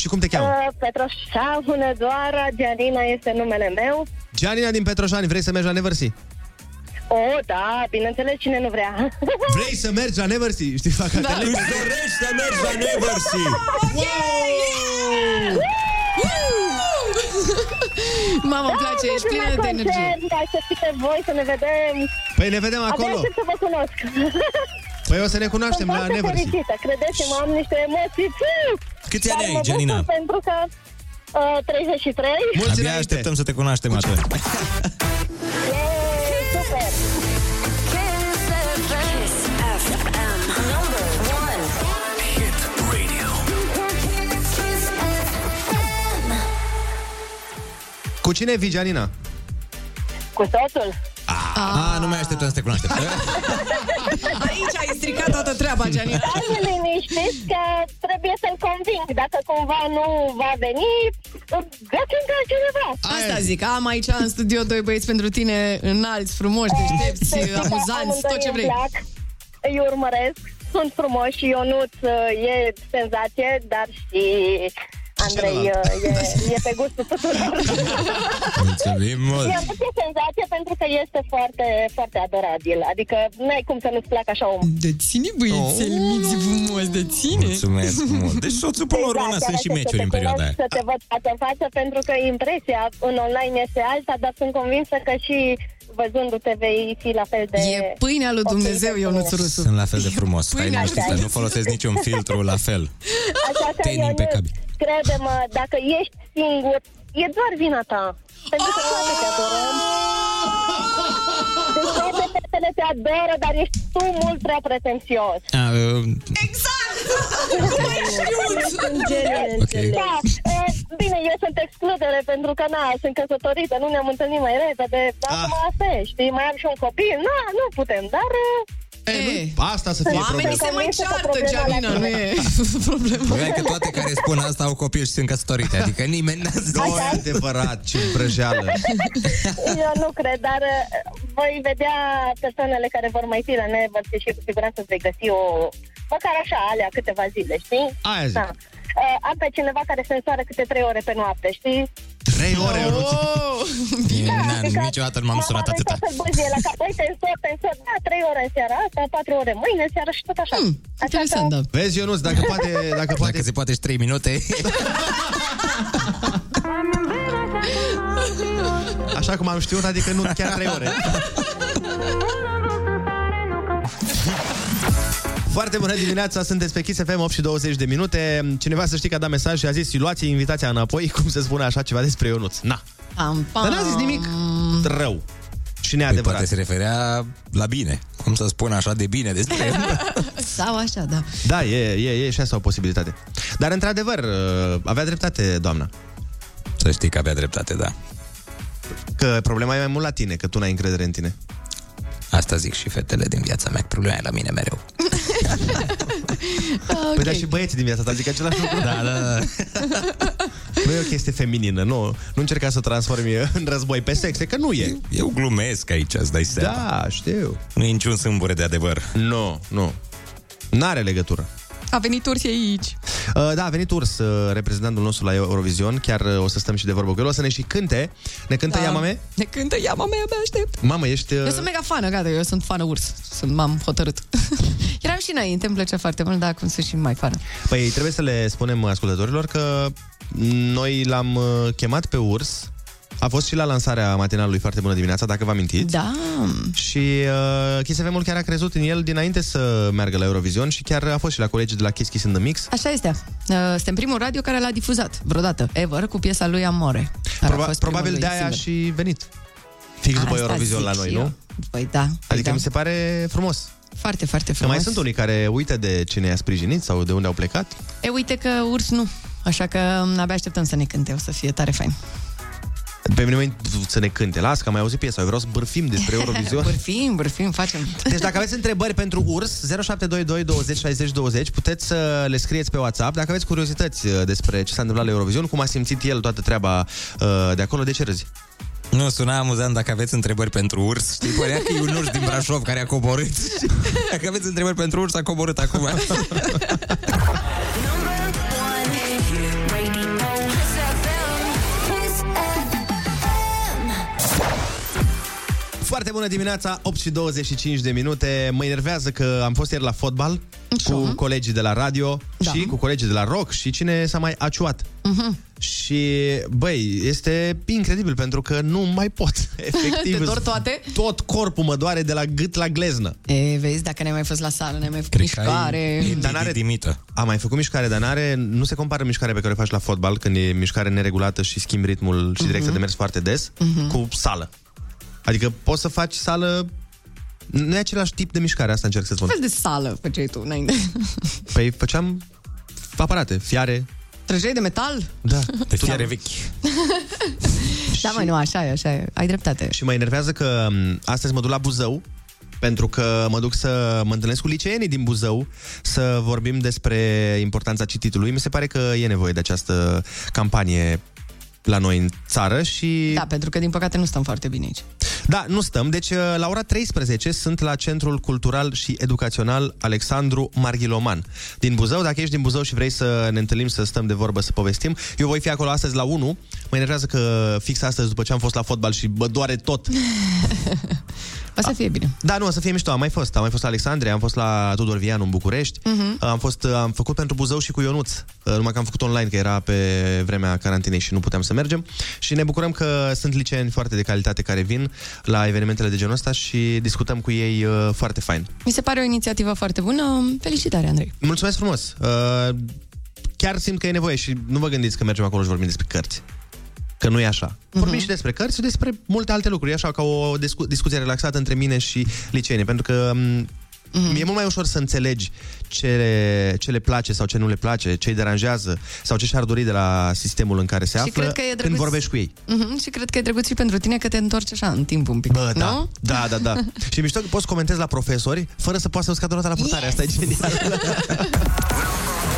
Și cum te cheamă? Uh, Petroșa, Hunedoara, Gianina este numele meu. Gianina din Petroșani, vrei să mergi la Neversea? Oh, da, bineînțeles, cine nu vrea. Vrei să mergi la Neversea? Știi, fac Da. atelier. Îți dorești să mergi la Neversea? Mamă, îmi place, ești plină de energie. Hai să fiți voi, să ne vedem. Păi ne vedem acolo. Abia aștept să vă cunosc. Păi o să ne cunoaștem Sunt la foarte Neversea. fericită, credeți-mă, am niște emoții. Câți Dar ani ai, mă bucur Gianina? pentru că uh, 33. Abia așteptăm să te cunoaștem atunci. Cu cine vii, Gianina? Cu soțul. Ah, nu mai așteptăm să te cunoaștem. Aici ai stricat toată treaba, Gianina. Hai să liniștiți că trebuie să-l conving. Dacă cumva nu va veni, găsim pe altcineva. Asta zic, am aici în studio doi băieți pentru tine, înalți, frumoși, deștepți, Să știi că amuzanți, tot ce amândoi vrei. îmi plac, Îi urmăresc, sunt frumoși și Ionuț uh, e senzație, dar și Andrei uh, e, e pe gustul tuturor. Mulțumim mult! E e senzație pentru că este foarte, foarte adorabil. Adică n-ai cum să nu-ți placă așa om. De ține, băiețel, Oh. mici frumos, de ține. Mulțumesc mult. Deci soțul până la urmă Exact, sunt chiar și așa, meciuri să în te perioada cunosc, aia. Să te văd față în față, pentru că impresia în online este alta, dar sunt convinsă că și văzându-te vei fi la fel de... E pâinea lui Dumnezeu, Ionuț Rusu. Sunt la fel de frumos. Stai Pâine liniștită, așa. nu folosesc niciun filtru la fel. Așa că, Ten Ionuț, impecabil. crede-mă, dacă ești singur, e doar vina ta. Pentru că toate te adorăm. Deci toate fetele te adoră, dar ești tu mult prea pretențios. A, uh, Ok. Da, e, bine, eu sunt excludere pentru că, na, sunt căsătorită, nu ne-am întâlnit mai repede. Acum asta e, știi, mai am și un copil. Na, nu putem, dar... E, nu, asta să fie Oamenii problema. se mai ceartă, Gianina, nu e problemă. Băi, că toate care spun asta au copii și sunt căsătorite, adică nimeni n-a zis. Nu e adevărat, ce vrăjeală. Eu nu cred, dar uh, voi vedea persoanele care vor mai fi la Neversea și cu siguranță vei găsi o... Măcar așa, alea câteva zile, știi? Aia zic. Da. Uh, am pe cineva care se însoară câte trei ore pe noapte, știi? Trei ore, eu nu Oh, Na, niciodată nu m-am surat atâta. Să băzie la cap, uite, însor, te însor, da, trei ore în seara asta, patru ore mâine seara și tot așa. Hmm, Așa interesant, că, da. Vezi, Ionuț, dacă poate, dacă poate... Dacă se poate și 3 minute. Așa cum am știut, adică nu chiar trei ore. Foarte bună dimineața, sunteți pe Kiss FM 8 și 20 de minute. Cineva să știi că a dat mesaj și a zis luați invitația înapoi, cum se spune așa ceva despre Ionuț. Na. Pam, pam. Dar n-a zis nimic rău și Păi neadevărat. poate se referea la bine. Cum să spun așa de bine despre el. Sau așa, da. Da, e, e, e și asta o posibilitate. Dar, într-adevăr, uh, avea dreptate, doamna. Să știi că avea dreptate, da. Că problema e mai mult la tine, că tu n-ai încredere în tine. Asta zic și fetele din viața mea, că problema e la mine mereu. Okay. Păi da, și băieții din viața ta zic același lucru. Da, da, da. Nu e o chestie feminină, nu, nu încerca să transformi în război pe sexe, că nu e. Eu glumesc aici, îți dai seama. Da, știu. Nu e niciun sâmbure de adevăr. Nu, nu. N-are legătură. A venit Ursi aici. Uh, da, a venit Urs, uh, reprezentantul nostru la Eurovision. Chiar uh, o să stăm și de vorbă cu el. O să ne și cânte. Ne cântă Da. da. Iamame? Ne cântă Iamame, abia aștept. Mamă, ești... Uh... Eu sunt mega fană, gata, eu sunt fană urs. Sunt, m-am hotărât. Eram și înainte, îmi plăcea foarte mult, dar acum sunt și mai fană. Păi trebuie să le spunem ascultătorilor că noi l-am uh, chemat pe Urs. A fost și la lansarea matinalului foarte bună dimineața, dacă vă amintiți. Da. Și uh, Kiss FM-ul chiar a crezut în el dinainte să meargă la Eurovision și chiar a fost și la colegii de la Kiss Kiss in the Mix. Așa este. Uh, Suntem primul radio care l-a difuzat vreodată, ever, cu piesa lui Amore. Care a Proba- fost probabil primul de lui aia a single. și venit. Fix după Asta Eurovision la zic noi, și nu? eu. Păi da. Păi Adică da. mi se pare frumos. Foarte, foarte Că frumos. mai sunt unii care uită de cine i-a sprijinit sau de unde au plecat. E, uite că urs nu. Așa că m, abia așteptăm să ne cânte, o să fie tare fain. Pe mine mă să ne cânte. Las că am mai auzit piesa. Eu vreau să bârfim despre Eurovision. bârfim, bârfim, facem. Deci dacă aveți întrebări pentru URS, 0722 20 60 20, puteți să le scrieți pe WhatsApp. Dacă aveți curiozități uh, despre ce s-a întâmplat la Eurovision, cum a simțit el toată treaba uh, de acolo, de ce râzi? Nu, suna amuzant dacă aveți întrebări pentru urs. Știi, părea că e un urs din Brașov care a coborât. Dacă aveți întrebări pentru urs, a coborât acum. Foarte bună dimineața, 8 și 25 de minute. Mă enervează că am fost ieri la fotbal cu colegii de la radio da. și cu colegii de la rock și cine s-a mai aciuat. Mhm. Și, băi, este incredibil pentru că nu mai pot. Efectiv. Te dor toate? Tot corpul mă doare de la gât la gleznă. E, vezi, dacă n-ai mai fost la sală, n-ai mai făcut mișcare. Dar n-are, Am mai făcut mișcare, dar n-are, nu se compară mișcarea pe care o faci la fotbal, când e mișcare neregulată și schimbi ritmul și direcția de mers foarte des, Mhm. cu sală. Adică poți să faci sală nu e același tip de mișcare, asta încerc să Ce spun. fel de sală făceai tu înainte? Păi făceam aparate, fiare. Trăgeai de metal? Da. De fiare vechi. Da, mai nu, așa e, așa e. Ai dreptate. Și mă enervează că m, astăzi mă duc la Buzău pentru că mă duc să mă întâlnesc cu liceenii din Buzău să vorbim despre importanța cititului. Mi se pare că e nevoie de această campanie la noi în țară și... Da, pentru că din păcate nu stăm foarte bine aici. Da, nu stăm. Deci, uh, la ora 13 sunt la Centrul Cultural și Educațional Alexandru Marghiloman din Buzău. Dacă ești din Buzău și vrei să ne întâlnim, să stăm de vorbă, să povestim, eu voi fi acolo astăzi la 1. Mă enervează că fix astăzi, după ce am fost la fotbal și mă doare tot. O să fie bine. Da, nu, o să fie mișto. Am mai fost. Am mai fost la Alexandria, am fost la Tudor Vianu în București. Mhm. Am fost, am făcut pentru Buzău și cu Ionuț. Uh, Numai că am făcut online, că era pe vremea carantinei și nu puteam să mergem. Și ne bucurăm că sunt liceeni foarte de calitate care vin la evenimentele de genul ăsta și discutăm cu ei uh, foarte fain. Mi se pare o inițiativă foarte bună. Felicitări, Andrei. Mulțumesc frumos! Uh, chiar simt că e nevoie și nu vă gândiți că mergem acolo și vorbim despre cărți. Că nu e așa. Vorbim și despre cărți și despre multe alte lucruri. E așa ca o discu- discuție relaxată între mine și liceenii. Pentru că m- Mhm. E mult mai ușor să înțelegi ce le, ce le place sau ce nu le place, ce îi deranjează sau ce și-ar dori de la sistemul în care se Și află cred că e când drăguț. vorbești cu ei. Mhm, și cred că e drăguț și pentru tine că te întorci așa în timp un pic. Bă, da, nu? da, da, da. și e mișto că poți comentezi la profesori fără să poată să scadă nota la purtare. Asta e genial.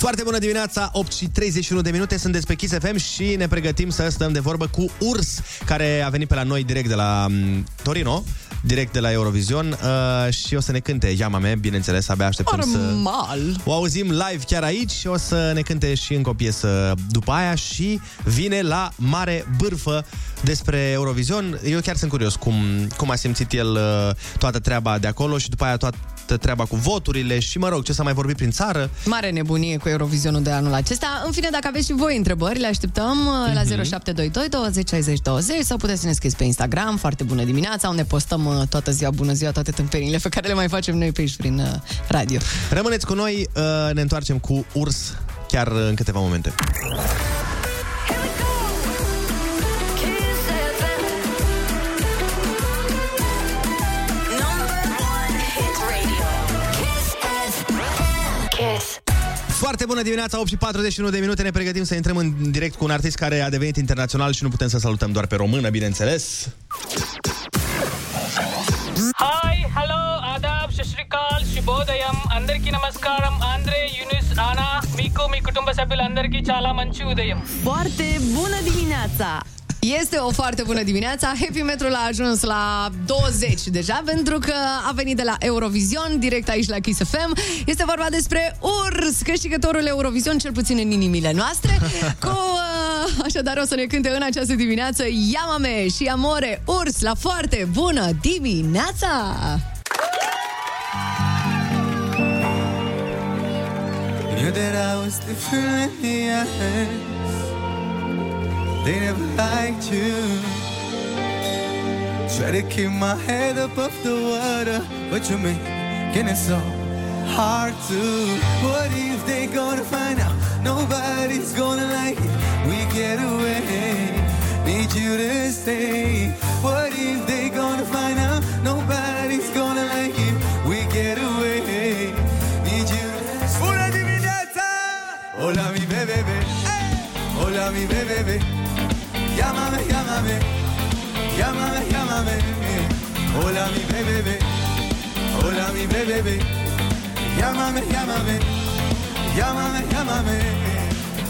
Foarte bună dimineața, 8 și 31 de minute, sunteți pe Kiss FM și ne pregătim să stăm de vorbă cu Urs, care a venit pe la noi direct de la m, Torino, direct de la Eurovision uh, și o să ne cânte Iama mea, bineînțeles, abia așteptăm să... Normal. O auzim live chiar aici și o să ne cânte și încă o piesă după aia și vine la mare bârfă despre Eurovision. Eu chiar sunt curios cum, cum a simțit el uh, toată treaba de acolo și după aia toată treaba cu voturile și, mă rog, ce s-a mai vorbit prin țară. Mare nebunie cu Eurovizionul de anul acesta. În fine, dacă aveți și voi întrebări, le așteptăm uh, la 0722 20 60 20 sau puteți să ne scrieți pe Instagram, foarte bună dimineața, unde postăm uh, toată ziua, bună ziua, toate tâmpenile pe care le mai facem noi pe aici prin uh, radio. Rămâneți cu noi, uh, ne întoarcem cu Urs chiar uh, în câteva momente. Foarte bună dimineața, 8 și 41 de minute, ne pregătim să intrăm în direct cu un artist care a devenit internațional și nu putem să salutăm doar pe română, bineînțeles. Hi hello Aadab శశ్రీకాల్ శుభోదయం అందరికీ నమస్కారం ఆంధ్రే యూనిస్ ఆనా మీకు మీ కుటుంబ సభ్యులందరికీ చాలా మంచి ఉదయం Foarte bună dimineața! Este o foarte bună dimineața. Happy Metrul a ajuns la 20 deja, pentru că a venit de la Eurovision, direct aici la Kiss FM. Este vorba despre Urs, câștigătorul Eurovision, cel puțin în inimile noastre. Cu, uh, așadar, o să ne cânte în această dimineață Yamame și Amore Urs la foarte bună dimineața! Knew that I They never liked you. Try to keep my head above the water, but you're making it so hard to. What if they gonna find out? Nobody's gonna like it. We get away. Need you to stay. What if they gonna find out? Nobody's gonna like it. We get away. Need you to stay. Bună dimineața! Hola mi bebé. Hola mi bebé. Llámame, llámame. Llámame, llámame. Hola mi bebé. Hola mi bebé. Llámame, llámame. Llámame, llámame.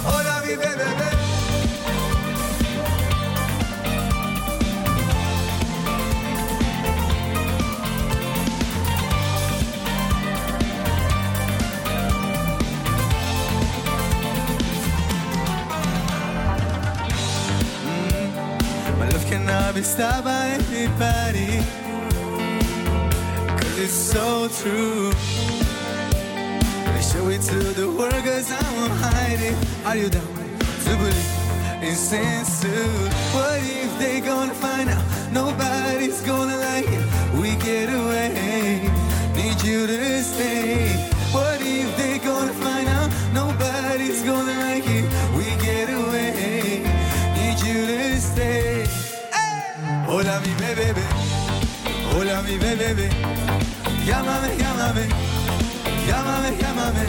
Hola mi bebé. By anybody. Cause it's so true. I show it to the world cause I won't hide it. Are you down to believe in sense? What if they gonna find out? Nobody's gonna like it. We get away. Need you to stay. What if they gonna find out? Nobody's gonna like it. We get away. Need you to stay. Hola mi bebé. Hola mi bebé. Llámame, llámame. Llámame, llámame.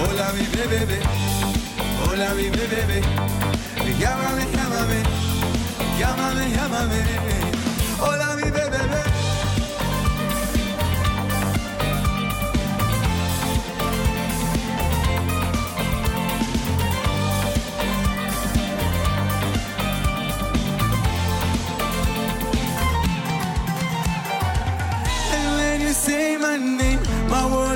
Hola mi bebé. Hola mi bebé. Llámame, llámame. Llámame, llámame. Hola mi bebé.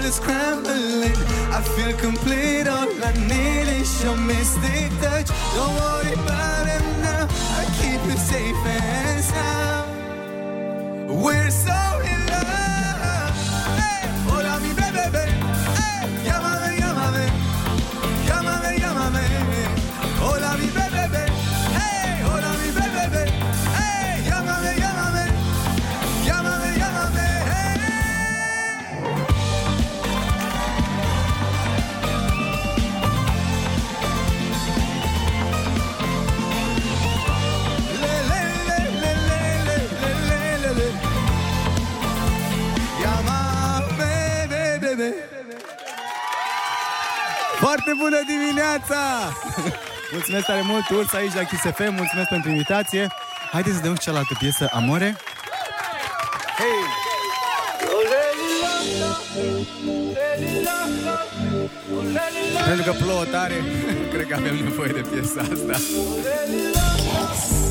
Is crumbling. I feel complete. All I need is your mystic touch. Don't worry about it now. I keep you safe and Foarte bună dimineața! Mulțumesc tare mult, Urs aici la Kiss FM, mulțumesc pentru invitație. Haideți să dăm și cealaltă piesă, Amore. Hei! Pentru că plouă tare, cred că avem nevoie de piesa asta. Let's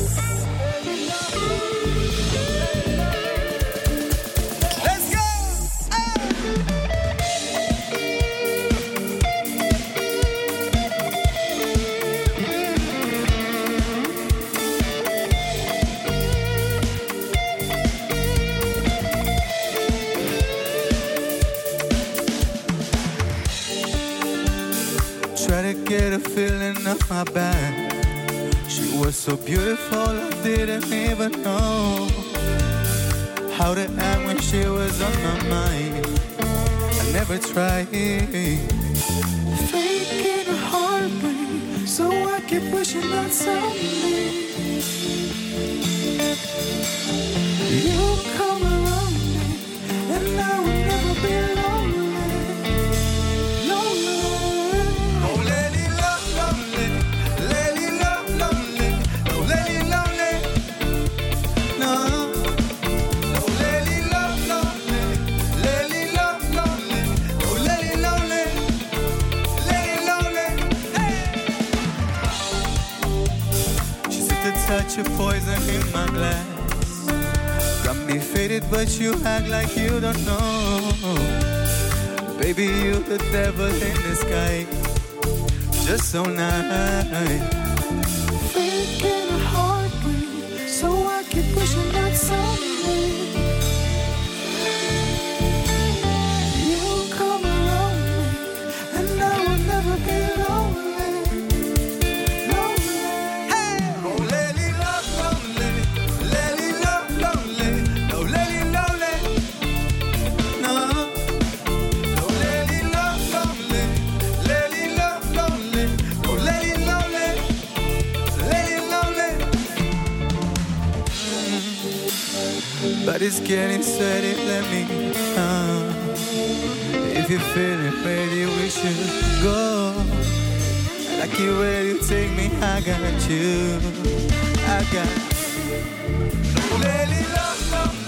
my back. She was so beautiful, I didn't even know how to act when she was on my mind. I never tried. Faking a heartbreak, so I keep pushing out something. You your poison in my glass. Got me faded, but you act like you don't know. Baby, you the devil in disguise. Just so nice. You I got lady love lonely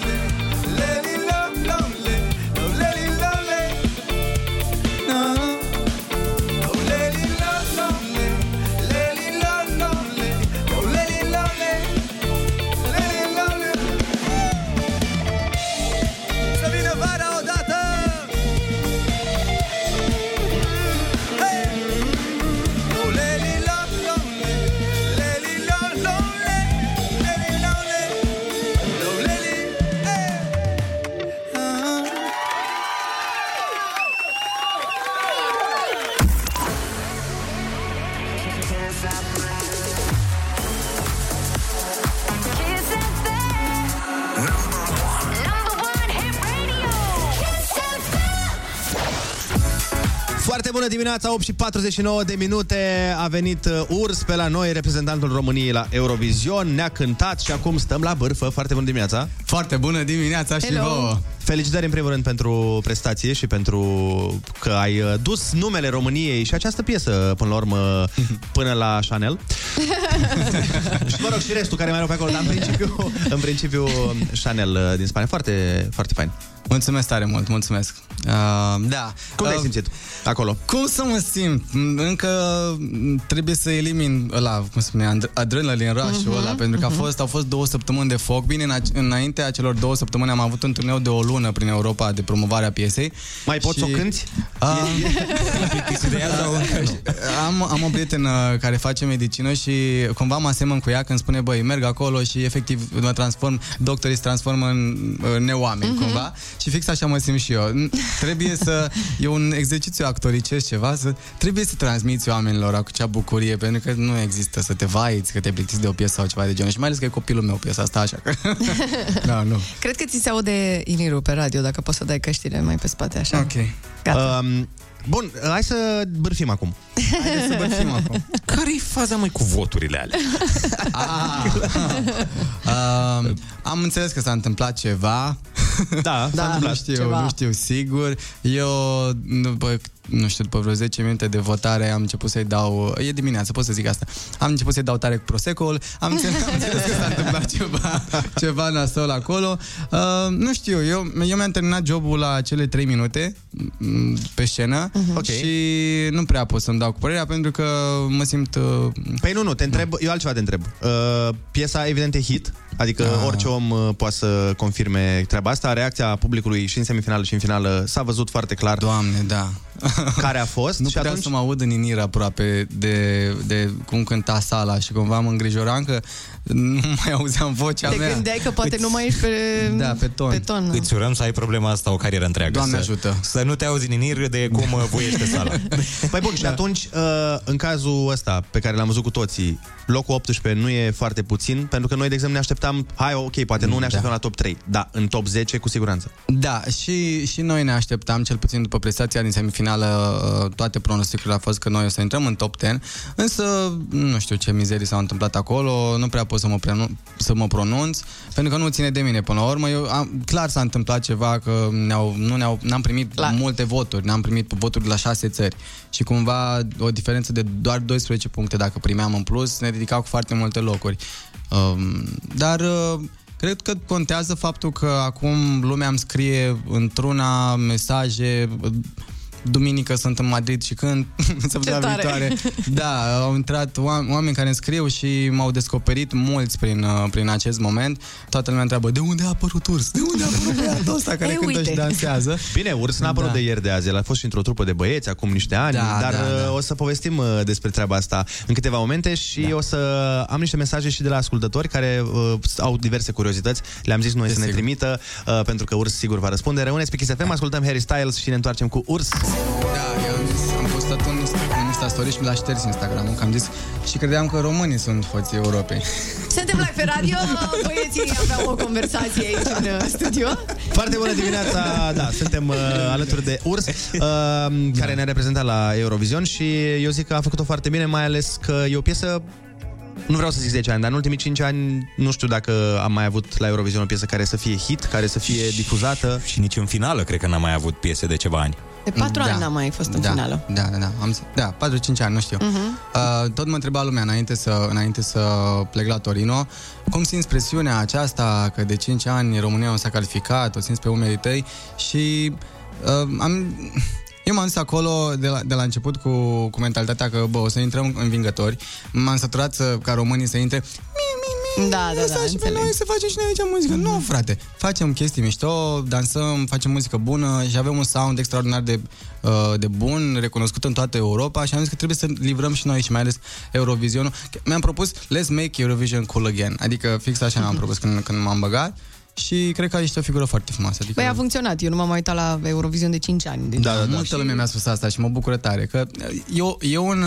dimineața, 8 și 49 de minute A venit uh, Urs pe la noi, reprezentantul României la Eurovision Ne-a cântat și acum stăm la bârfă Foarte bună dimineața Foarte bună dimineața și Hello. vouă. Felicitări în primul rând pentru prestație și pentru că ai uh, dus numele României și această piesă până la urmă până la Chanel. și mă rog și restul care mai erau pe acolo, dar în principiu, în principiu Chanel uh, din Spania. Foarte, foarte fain. Mulțumesc tare mult, mulțumesc. Uh, da. Cum te-ai Uh, simțit acolo? Cum să mă simt? Încă trebuie să elimin ăla, cum se spune, and- adrenalin rush-ul Mhm, ăla, pentru că a mhm. fost, au fost două săptămâni de foc. Bine, în ace- înaintea celor două săptămâni am avut un turneu de o lună prin Europa de promovare a piesei. Mai poți să o cânti? am, am o prietenă care face medicină și cumva mă asemăn cu ea când spune, băi, merg acolo și efectiv mă transform, doctorii se transformă în, în neoameni, Mhm. cumva. Și fix așa mă simt și eu. N- Trebuie să, e un exercițiu actoricesc ceva, să, trebuie să transmiți oamenilor acea bucurie, pentru că nu există să te vaiți, că te plictisi de o piesă sau ceva de genul. Și mai ales că e copilul meu piesa asta, așa că... da, nu. Cred că ți se aude inirul pe radio, dacă poți să dai căștile mai pe spate, așa. Ok. Gata. Um, bun, hai să bârfim acum. Haideți să bărfim acum. Care-i faza, mai cu voturile alea? Uh, am înțeles că s-a întâmplat ceva. Da, da s-a întâmplat nu știu, ceva. nu știu sigur. Eu, după, nu știu, după vreo 10 minute de votare am început să-i dau... E dimineață, pot să zic asta. Am început să-i dau tare cu prosecul. Am înțeles, am înțeles că s-a întâmplat ceva, ceva nasol acolo. Uh, nu știu, eu, eu mi-am terminat jobul la cele 3 minute m, pe scenă Ok. și nu prea pot să-mi dau cu părerea pentru că mă simt... Uh, Păi nu, nu, te întreb, eu altceva te întreb. Uh, piesa evident e hit, adică Ah. orice om uh, poate să confirme treaba asta. Reacția publicului și în semifinală și în finală s-a văzut foarte clar. Doamne, da. care a fost Nu și puteam atunci... să mă aud în inir aproape de, de cum cânta sala și cumva mă îngrijoram că nu mai auzeam vocea Te mea. gândeai că poate nu mai ești pe, Da, pe ton. pe ton. nu? Îți urăm să ai problema asta o carieră întreagă. Doamne să, ajută. Să nu te auzi în inir de cum uh, voiește sala. Păi bun, și atunci, uh, în cazul ăsta pe care l-am văzut cu toții, locul 18 nu e foarte puțin, pentru că noi, de exemplu, ne așteptam, hai, ok, poate nu ne așteptam la top 3, da, în top 10 cu siguranță. Da, și, și noi ne așteptam, cel puțin după prestația din semifinală, uh, toate pronosticurile au fost că noi o să intrăm în top 10, însă nu știu ce mizerii s-au întâmplat acolo, nu prea pot să mă, prenu- să mă pronunț, pentru că nu ține de mine până la urmă. Eu, am, clar s-a întâmplat ceva că ne-au, nu ne-au, n-am primit la... multe voturi, n-am primit voturi de la șase țări și cumva o diferență de doar 12 puncte dacă primeam în plus ne ridicau cu foarte multe locuri. Um, dar uh, Cred că contează faptul că acum lumea îmi scrie într-una mesaje duminică sunt în Madrid și când, săptămâna tare. viitoare. Da, au intrat oam- oameni care îmi scriu și m-au descoperit mulți prin, uh, prin acest moment. Toată lumea întreabă, de unde a apărut urs? De unde a apărut băiatul ăsta care Ei, cântă uite. și dansează? Bine, urs n-a apărut Da. de ieri de azi, el a fost și într-o trupă de băieți acum niște ani, Da, dar da, da. uh, o să povestim uh, despre treaba asta în câteva momente și Da. o să am niște mesaje și de la ascultători care uh, au diverse curiozități. Le-am zis noi să ne trimită, uh, pentru că urs sigur va răspunde. Rămâneți pe Kiss FM, ascultăm Harry Styles și ne întoarcem cu urs. Da, eu am, zis, am postat un, un Insta story și mi l-a șters Instagram-ul, că am zis și credeam că românii sunt hoții Europei. Suntem live pe radio, băieții aveau o conversație aici în uh, studio. Foarte bună dimineața, da, suntem uh, alături de Urs, uh, care ne-a reprezentat la Eurovision și eu zic că a făcut-o foarte bine, mai ales că e o piesă nu vreau să zic 10 ani, dar în ultimii 5 ani nu știu dacă am mai avut la Eurovision o piesă care să fie hit, care să fie difuzată. Și nici în finală cred că n-am mai avut piese de ceva ani. De patru ani n-am mai fost în da, finală. Da, da, da. Am, zis- da, 4-5 ani, nu știu. Mhm. Uh, tot mă întreba lumea înainte să, înainte să plec la Torino, cum simți presiunea aceasta că de 5 ani România nu s-a calificat, o simți pe umerii tăi și uh, am... Eu m-am dus acolo de la, de la început cu, cu mentalitatea că, bă, o să intrăm învingători. M-am săturat să, ca românii să intre Da, da, da, Lăsați-ne înțeleg. noi să facem și noi aici muzică. Nu, frate. Facem chestii mișto, dansăm, facem muzică bună și avem un sound extraordinar de, uh, de bun, recunoscut în toată Europa și am zis că trebuie să livrăm și noi și mai ales Eurovisionul. Mi-am propus Let's make Eurovision cool again. Adică fix așa mi-am propus când, când m-am băgat și cred că ești o figură foarte frumoasă. Adică... Băi, a funcționat. Eu nu m-am mai uitat la Eurovision de 5 ani. Deci... Da, da, da. Multă lume mi-a spus asta și mă bucură tare. Că e o, e un,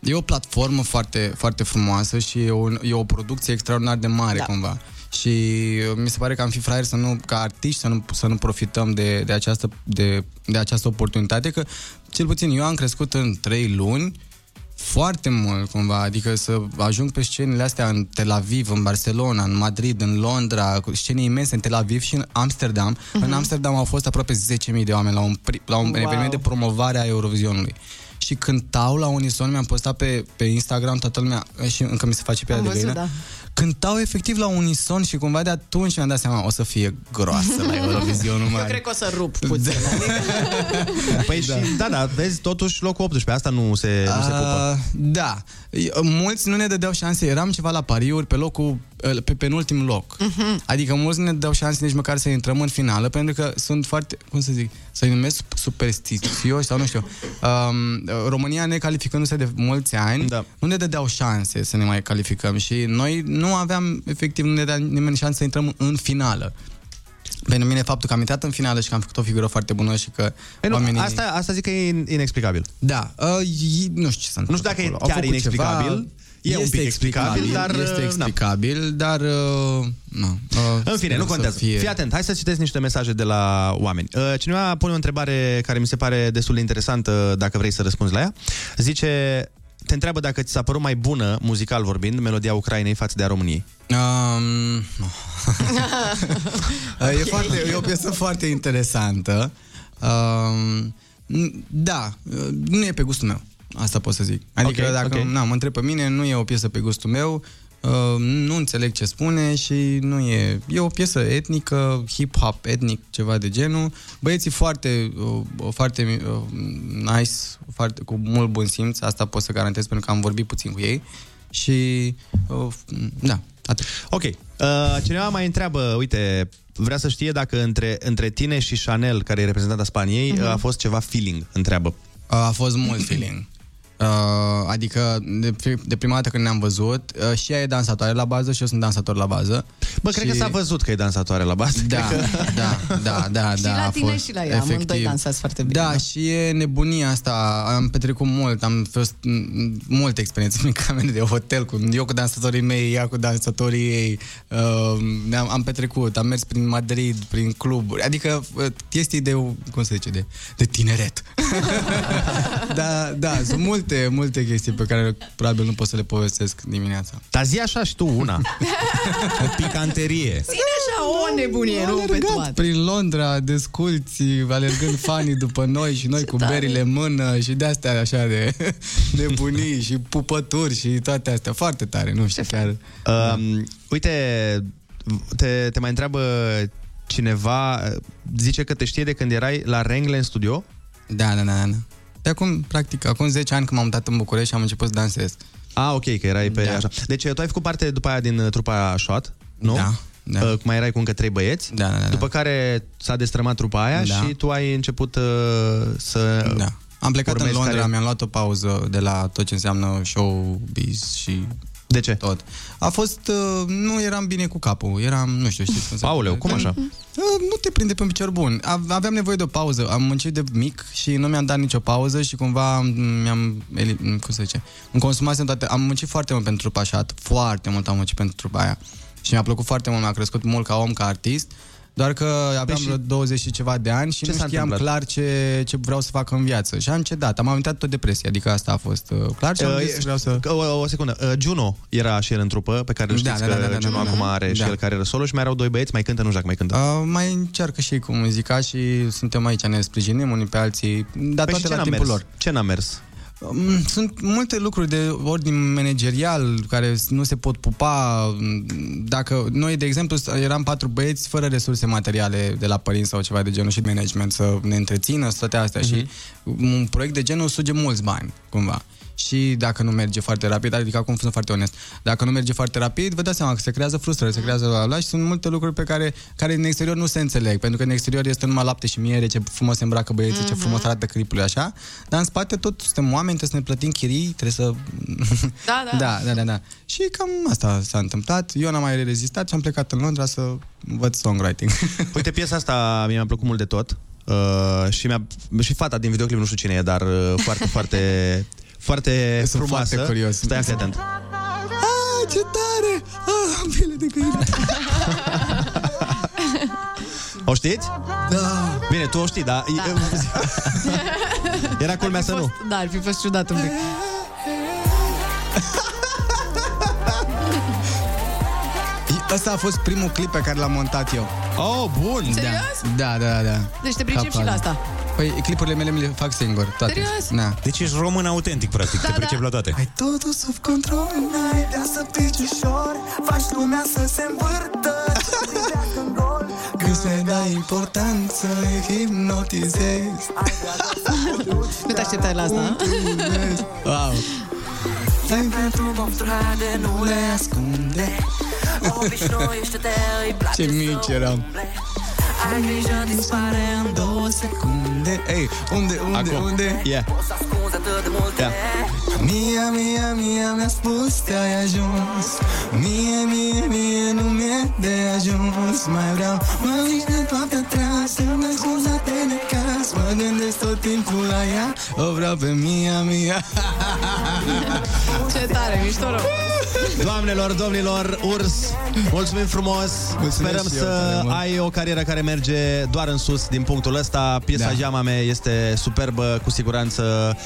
e o platformă foarte, foarte frumoasă și e, un, e o producție extraordinar de mare, Da. cumva. Și uh, mi se pare că am fi fraieri să nu, ca artiști, să nu, să nu profităm de, de, această, de, de această oportunitate, că cel puțin eu am crescut în trei luni foarte mult, cumva, adică să ajung pe scenele astea în Tel Aviv, în Barcelona, în Madrid, în Londra, cu scene imense în Tel Aviv și în Amsterdam. Uh-huh. În Amsterdam au fost aproape 10.000 de oameni la un, pri- la un Wow. eveniment de promovare a Eurovizionului. Și cântau la unison, mi-am postat pe, pe Instagram toată lumea, și încă mi se face pe Am de văzut, găină, da. cântau efectiv la unison și cumva de atunci mi-am dat seama, o să fie groasă la Eurovizionul, mă. Eu cred că o să rup puțin. Păi da. și, da, da, vezi, totuși locul 18, asta nu se, nu se pupă. Uh, da. Mulți nu ne dădeau șanse. Eram ceva la pariuri pe locul pe penultim loc. Mhm. Adică mulți nu ne dădeau șanse nici măcar să intrăm în finală pentru că sunt foarte, cum să zic, să-i numesc superstițioși sau nu știu. Um, România ne calificându-se de mulți ani, da. nu ne dădeau șanse să ne mai calificăm și noi nu aveam, efectiv, nu ne dădea nimeni șanse să intrăm în finală. Pentru mine faptul că am intrat în finală și că am făcut o figură foarte bună și că Păi nu, oamenii... asta, asta zic că e in- inexplicabil. Da, uh, e- nu știu ce să Nu știu dacă e chiar inexplicabil. E un pic explicabil, dar, Este uh, explicabil, dar... Uh, nu, uh, În fine, sper nu să contează. Fie... Fii atent, hai să citesc niște mesaje de la oameni. Uh, Cineva pune o întrebare care mi se pare destul de interesantă, dacă vrei să răspunzi la ea. Zice, te întreabă dacă ți s-a părut mai bună, muzical vorbind, melodia Ucrainei față de a României. Um, e, foarte, e o piesă foarte interesantă. Um, da, nu e pe gustul meu. Asta pot să zic. Adică Ok, dacă ok. na, mă întreb pe mine, nu e o piesă pe gustul meu, uh, nu înțeleg ce spune și nu e... E o piesă etnică, hip-hop etnic, ceva de genul. Băieții foarte, uh, foarte uh, nice, foarte, cu mult bun simț, asta pot să garantez pentru că am vorbit puțin cu ei. Și, uh, da, atât. Ok. Uh, cineva mai întreabă, uite, vrea să știe dacă între, între tine și Chanel, care e reprezentanta Spaniei, Mhm. uh-huh. a fost ceva feeling, întreabă. A fost mult feeling. Uh, adică de, pri- de prima dată când ne-am văzut uh, și ea e dansatoare la bază și eu sunt dansator la bază. Bă, cred că s-a văzut că e dansatoare la bază. Da, Cred că... da, da, da, Și da. la a tine fost și la ea, amândoi dansați foarte bine. Da, și e nebunia asta. Am petrecut mult, am fost m, multe experiențe în camere de hotel, cu, eu cu dansatorii mei, ea cu dansatorii ei. Uh, am, am petrecut, am mers prin Madrid, prin cluburi, adică uh, chestii de, cum se zice, de, de tineret. da, da, sunt multe, multe chestii pe care probabil nu pot să le povestesc dimineața. Dar zi așa și tu una. o picanterie. Ține așa o nebunie, nu pe alergat toate. prin Londra, desculți, alergând fanii după noi și noi cu tare. berile în mână și de-astea așa de nebunii și pupături și toate astea. Foarte tare, nu știu, chiar. Um, uite, te, te mai întreabă cineva, zice că te știe de când erai la Rengle în studio Da, da, da, da. De acum, practic, acum 10 ani când m-am mutat în București am început să dansez. Ah, ok, că erai pe Da. așa. Deci tu ai făcut parte după aia din uh, trupa Shot, nu? Da, da. Uh, mai erai cu încă trei băieți. Da, da, da. După care s-a destrămat trupa aia Da. și tu ai început uh, să... Da. Am plecat urmezi în Londra, care- mi-am luat o pauză de la tot ce înseamnă showbiz și De ce? tot. A fost, uh, nu eram bine cu capul, eram, nu știu, știți cum se Aoleu, cum așa? Uh, Nu te prinde pe un picior bun. A- Aveam nevoie de o pauză. Am muncit de mic și nu mi-am dat nicio pauză și cumva am- mi-am, eli- cum se zice, îmi consumasem toate. Am muncit foarte mult pentru trupa așa, foarte mult am muncit pentru trupa aia. Și mi-a plăcut foarte mult, mi-a crescut mult ca om, ca artist. Doar că aveam vreo 20 și ceva de ani și ce nu s-a știam întâmplat? clar ce, ce vreau să fac în viață. Și am cedat, am aventat tot depresie, adică asta a fost uh, clar și am Uh, zis, vreau să... O, o secundă. Uh, Juno era și el în trupă, pe care îl Da, știți da, că da, da, da, Juno da, da. acum are și Da. el carieră solo și mai erau doi băieți, mai cântă, nu știu dacă mai cântă. Uh, mai încearcă și ei cu muzica și suntem aici, ne sprijinim unii pe alții, dar Păi și toate ce la n-a timpul mers? lor. Ce n-a mers? Um, Sunt multe lucruri de ordin managerial care nu se pot pupa. Dacă noi, de exemplu, eram patru băieți fără resurse materiale de la părinți sau ceva de genul și management să ne întrețină, să toate astea și un proiect de genul suge mulți bani, cumva. Și dacă nu merge foarte rapid, adică acum sunt foarte onest, dacă nu merge foarte rapid, vă dați seama că se creează frustrări, se creează la la și sunt multe lucruri pe care, care în exterior nu se înțeleg, pentru că în exterior este numai lapte și miere, ce frumos se îmbracă băieții, ce frumos arată clipul așa, dar în spate tot suntem oameni, trebuie să ne plătim chirii, trebuie să... Da, da. da, da, da, da. Și cam asta s-a întâmplat. Eu n-am mai rezistat și am plecat în Londra să învăț songwriting. Uite, piesa asta mi-a plăcut mult de tot. Uh, și, mi-a, și fata din videoclip, nu știu cine e, dar uh, foarte, foarte, foarte Sunt frumoasă. foarte curios. Stai, fii atent. Ah, ce tare! Ah, am piele de găină. O știți? Da. Bine, tu o știi, dar... Era culmea să nu. Da, ar fi fost ciudat un pic. Ăsta a fost primul clip pe care l-am montat eu. Oh, bun! Serios? Da, da, da. Deci te pricep și la asta. Păi clipurile mele mi le fac singur, toate. Serios? Da. Deci ești român autentic, practic, Da, te da. pricepi la toate. Ai totul sub control, n-ai de să pici ușor Faci lumea să se învârtă să privească în gol Când se dai importanță, îi hipnotizezi. Nu te așteptai la asta, Wow. Ai pentru strade, nu le ascunde Obișnuiește-te, îi place Ce mici eram. Ai grijă, dispare în două secunde Ei, unde, unde, Acum. unde? Yeah. Poți să ascunzi atât de multe Ia. Mia, mia, mia, mi-a spus te-ai ajuns Mie, mie, mie, nu mi-e de ajuns Mai vreau, mă mici de toată treasă Mă scuza de necas Mă gândesc tot timpul la ea O vreau pe Mia, Mia Ce tare, mișto rău. Doamnelor, domnilor, Urs, mulțumim frumos. Mulțumesc Sperăm și eu să tare mult. ai o carieră care merge doar în sus din punctul ăsta. Piesa Da. da. Jamame este superbă, cu siguranță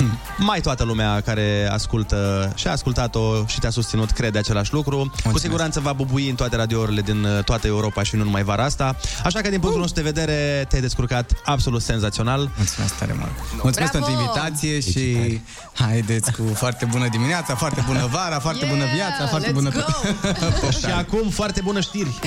mai toată lumea care ascultă și a ascultat-o și te-a susținut crede același lucru. Cu siguranță va bubui în toate radiourile din uh, toată Europa și nu numai vara asta. Așa că din punctul nostru de vedere te-ai descurcat absolut senzațional. Mulțumesc tare mult Mulțumesc Bravo! pentru invitație și haideți cu foarte bună dimineața, foarte bună vara, foarte bună Yeah, viața, foarte let's bună... go! Și acum foarte bună știri.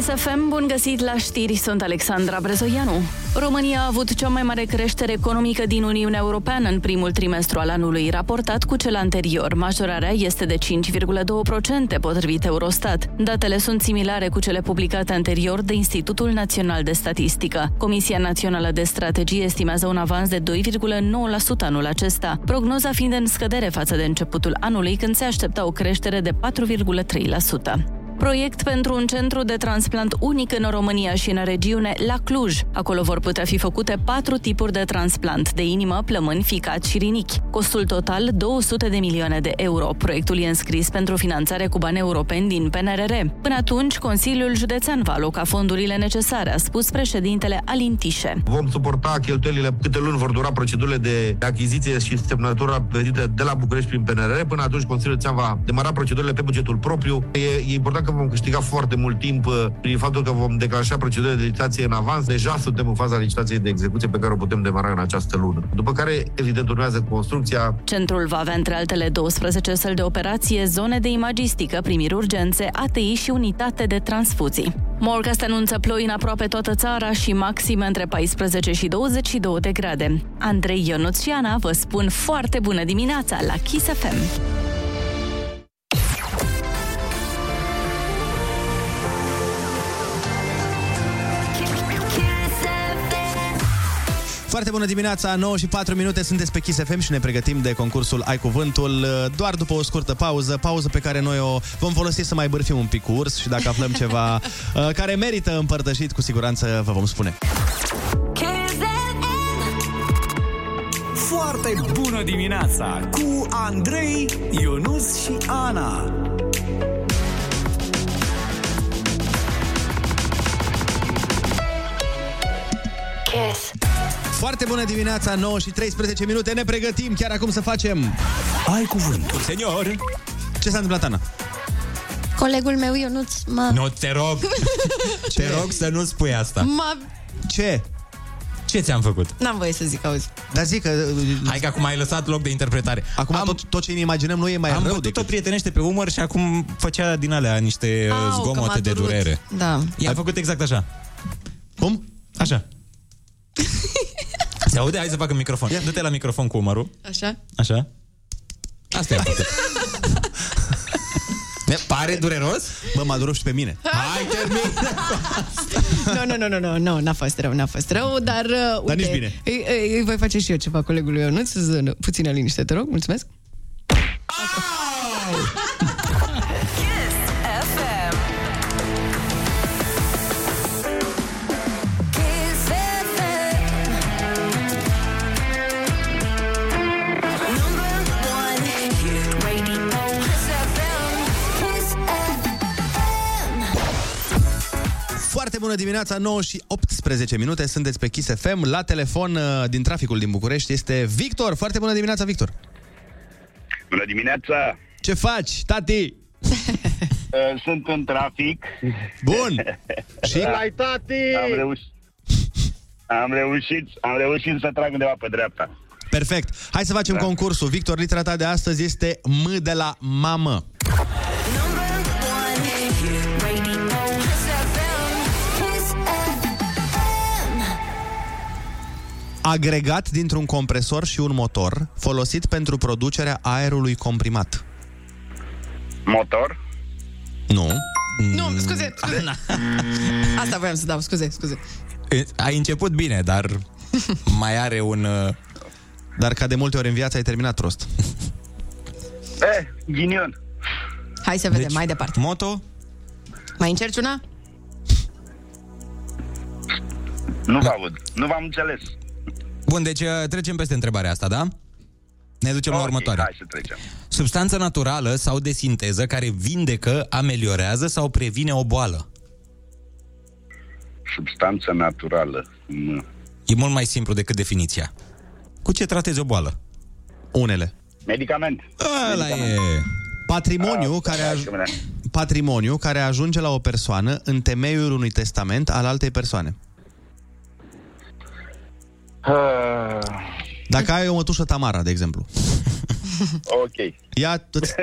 Kiss FM, bun găsit la știri, sunt Alexandra Brezoianu. România a avut cea mai mare creștere economică din Uniunea Europeană în primul trimestru al anului, raportat cu cel anterior. Majorarea este de 5,2%, potrivit Eurostat. Datele sunt similare cu cele publicate anterior de Institutul Național de Statistică. Comisia Națională de Strategie estimează un avans de 2,9% anul acesta, prognoza fiind în scădere față de începutul anului, când se aștepta o creștere de 4,3%. Proiect pentru un centru de transplant unic în România și în regiune, la Cluj. Acolo vor putea fi făcute patru tipuri de transplant, de inimă, plămâni, ficat și rinichi. Costul total 200 de milioane de euro. Proiectul e înscris pentru finanțare cu bani europeni din PNRR. Până atunci, Consiliul Județean va aloca fondurile necesare, a spus președintele Alin Tișe. Vom suporta cheltuielile câte luni vor dura procedurile de achiziție și semnătura plătită de la București prin PNRR. Până atunci Consiliul Județean va demara procedurile pe bugetul propriu. E, e important ca că vom câștiga foarte mult timp uh, prin faptul că vom declanșa procedura de licitație în avans. Deja suntem în faza licitației de execuție pe care o putem demara în această lună. După care, evident, urmează construcția, Centrul va avea între altele 12 săli de operație, zone de imagistică, primiri urgențe, ATI și unitate de transfuzii. Morcast anunță ploi în aproape toată țara și maxime între 14 și 22 de grade. Andrei Ionuț și Ana vă spun foarte bună dimineața la Kiss FM. Foarte bună dimineața, 9 și 4 minute, sunteți pe Kiss FM și ne pregătim de concursul Ai Cuvântul doar după o scurtă pauză, pauză pe care noi o vom folosi să mai bârfim un pic cu urs și dacă aflăm ceva uh, care merită împărtășit, cu siguranță vă vom spune. Foarte bună dimineața cu Andrei, Ionus și Ana. Kiss. Foarte bună dimineața, 9 și 13 minute, ne pregătim chiar acum să facem Ai Cuvântul. Senior! Ce s-a întâmplat, Ana? Colegul meu, Ionuț, mă... Nu, te rog, te rog să nu spui asta. Ma... Ce? Ce ți-am făcut? N-am voie să zic, auzi. Dar zic că... Hai că acum ai lăsat loc de interpretare. Acum am, tot, tot ce ne imaginăm noi e mai am rău bătut-o decât... prietenește pe umăr și acum făcea din alea niște Au, Au, că zgomote m-a de durut. durere. Da. I-a făcut exact așa. Cum? Așa. Se aude? Hai să fac în microfon. Ia, dă-te la microfon cu umărul. Așa? Așa. Asta e făcut. Ne pare dureros? Bă, m-a durut și pe mine. Hai, termin! Nu, nu, nu, nu, nu, nu, n-a fost rău, n-a fost rău, dar, uh, uite, nici bine. Îi, îi, îi voi face și eu ceva colegului Ionuț, să- puțină liniște, te rog, mulțumesc. FM. Foarte bună dimineața, 9 și 18 minute, sunteți pe Kiss FM. La telefon uh, din traficul din București este Victor. Foarte bună dimineața, Victor. Bună dimineața! Ce faci, tati? Uh, Sunt în trafic. Bun! Și? Lai, tati! Am reușit. Am reușit, am reușit să trag undeva pe dreapta. Perfect. Hai să facem da. concursul. Victor, litera ta de astăzi este M de la mamă. Agregat dintr-un compresor și un motor folosit pentru producerea aerului comprimat. Motor? Nu. Nu, scuze, scuze. Asta voiam să dau, scuze, scuze. Ai început bine, dar mai are un... uh, Dar ca de multe ori în viață ai terminat prost. Eh, ghinion. Hai să vedem, deci, mai departe. Moto? Mai încerci una? Nu vă aud. Nu v-am înțeles. Bun, deci uh, trecem peste întrebarea asta, da? Ne ducem la Ok, următoarea. Hai să trecem. Substanță naturală sau de sinteză care vindecă, ameliorează sau previne o boală. Substanță naturală. Mm. E mult mai simplu decât definiția. Cu ce tratezi o boală? Unele. Medicament. Ăla e... Patrimoniu, Ah, care, hai aj- că mâine. patrimoniu care ajunge la o persoană în temeiul unui testament al altei persoane. Ah, Dacă ai o mătușă Tamara, de exemplu, ok. ea îți,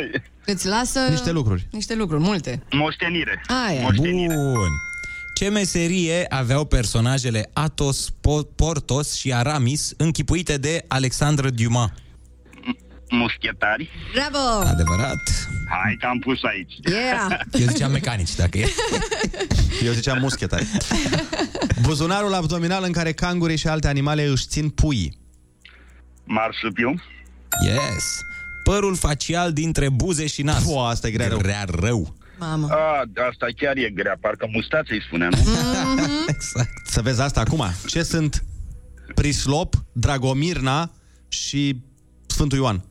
Îți lasă... Niște lucruri. Niște lucruri, multe. Moștenire. Aia. Moștenire. Bun. Ce meserie aveau personajele Athos, Po- Portos și Aramis închipuite de Alexandre Dumas? Muschetari. Bravo! Adevărat. Hai că am pus aici. Yeah! Eu ziceam mecanici, dacă e. eu ziceam muschetari. Buzunarul abdominal în care cangurii și alte animale își țin puii. Marsupiu. Yes. Părul facial dintre buze și nas. Pua, asta e grea rău. Grea rău. Mamă. A, asta chiar e grea. Parcă mustața îi spunea, nu? Exact. Să vezi asta acum. Ce sunt Prislop, Dragomirna și Sfântul Ioan?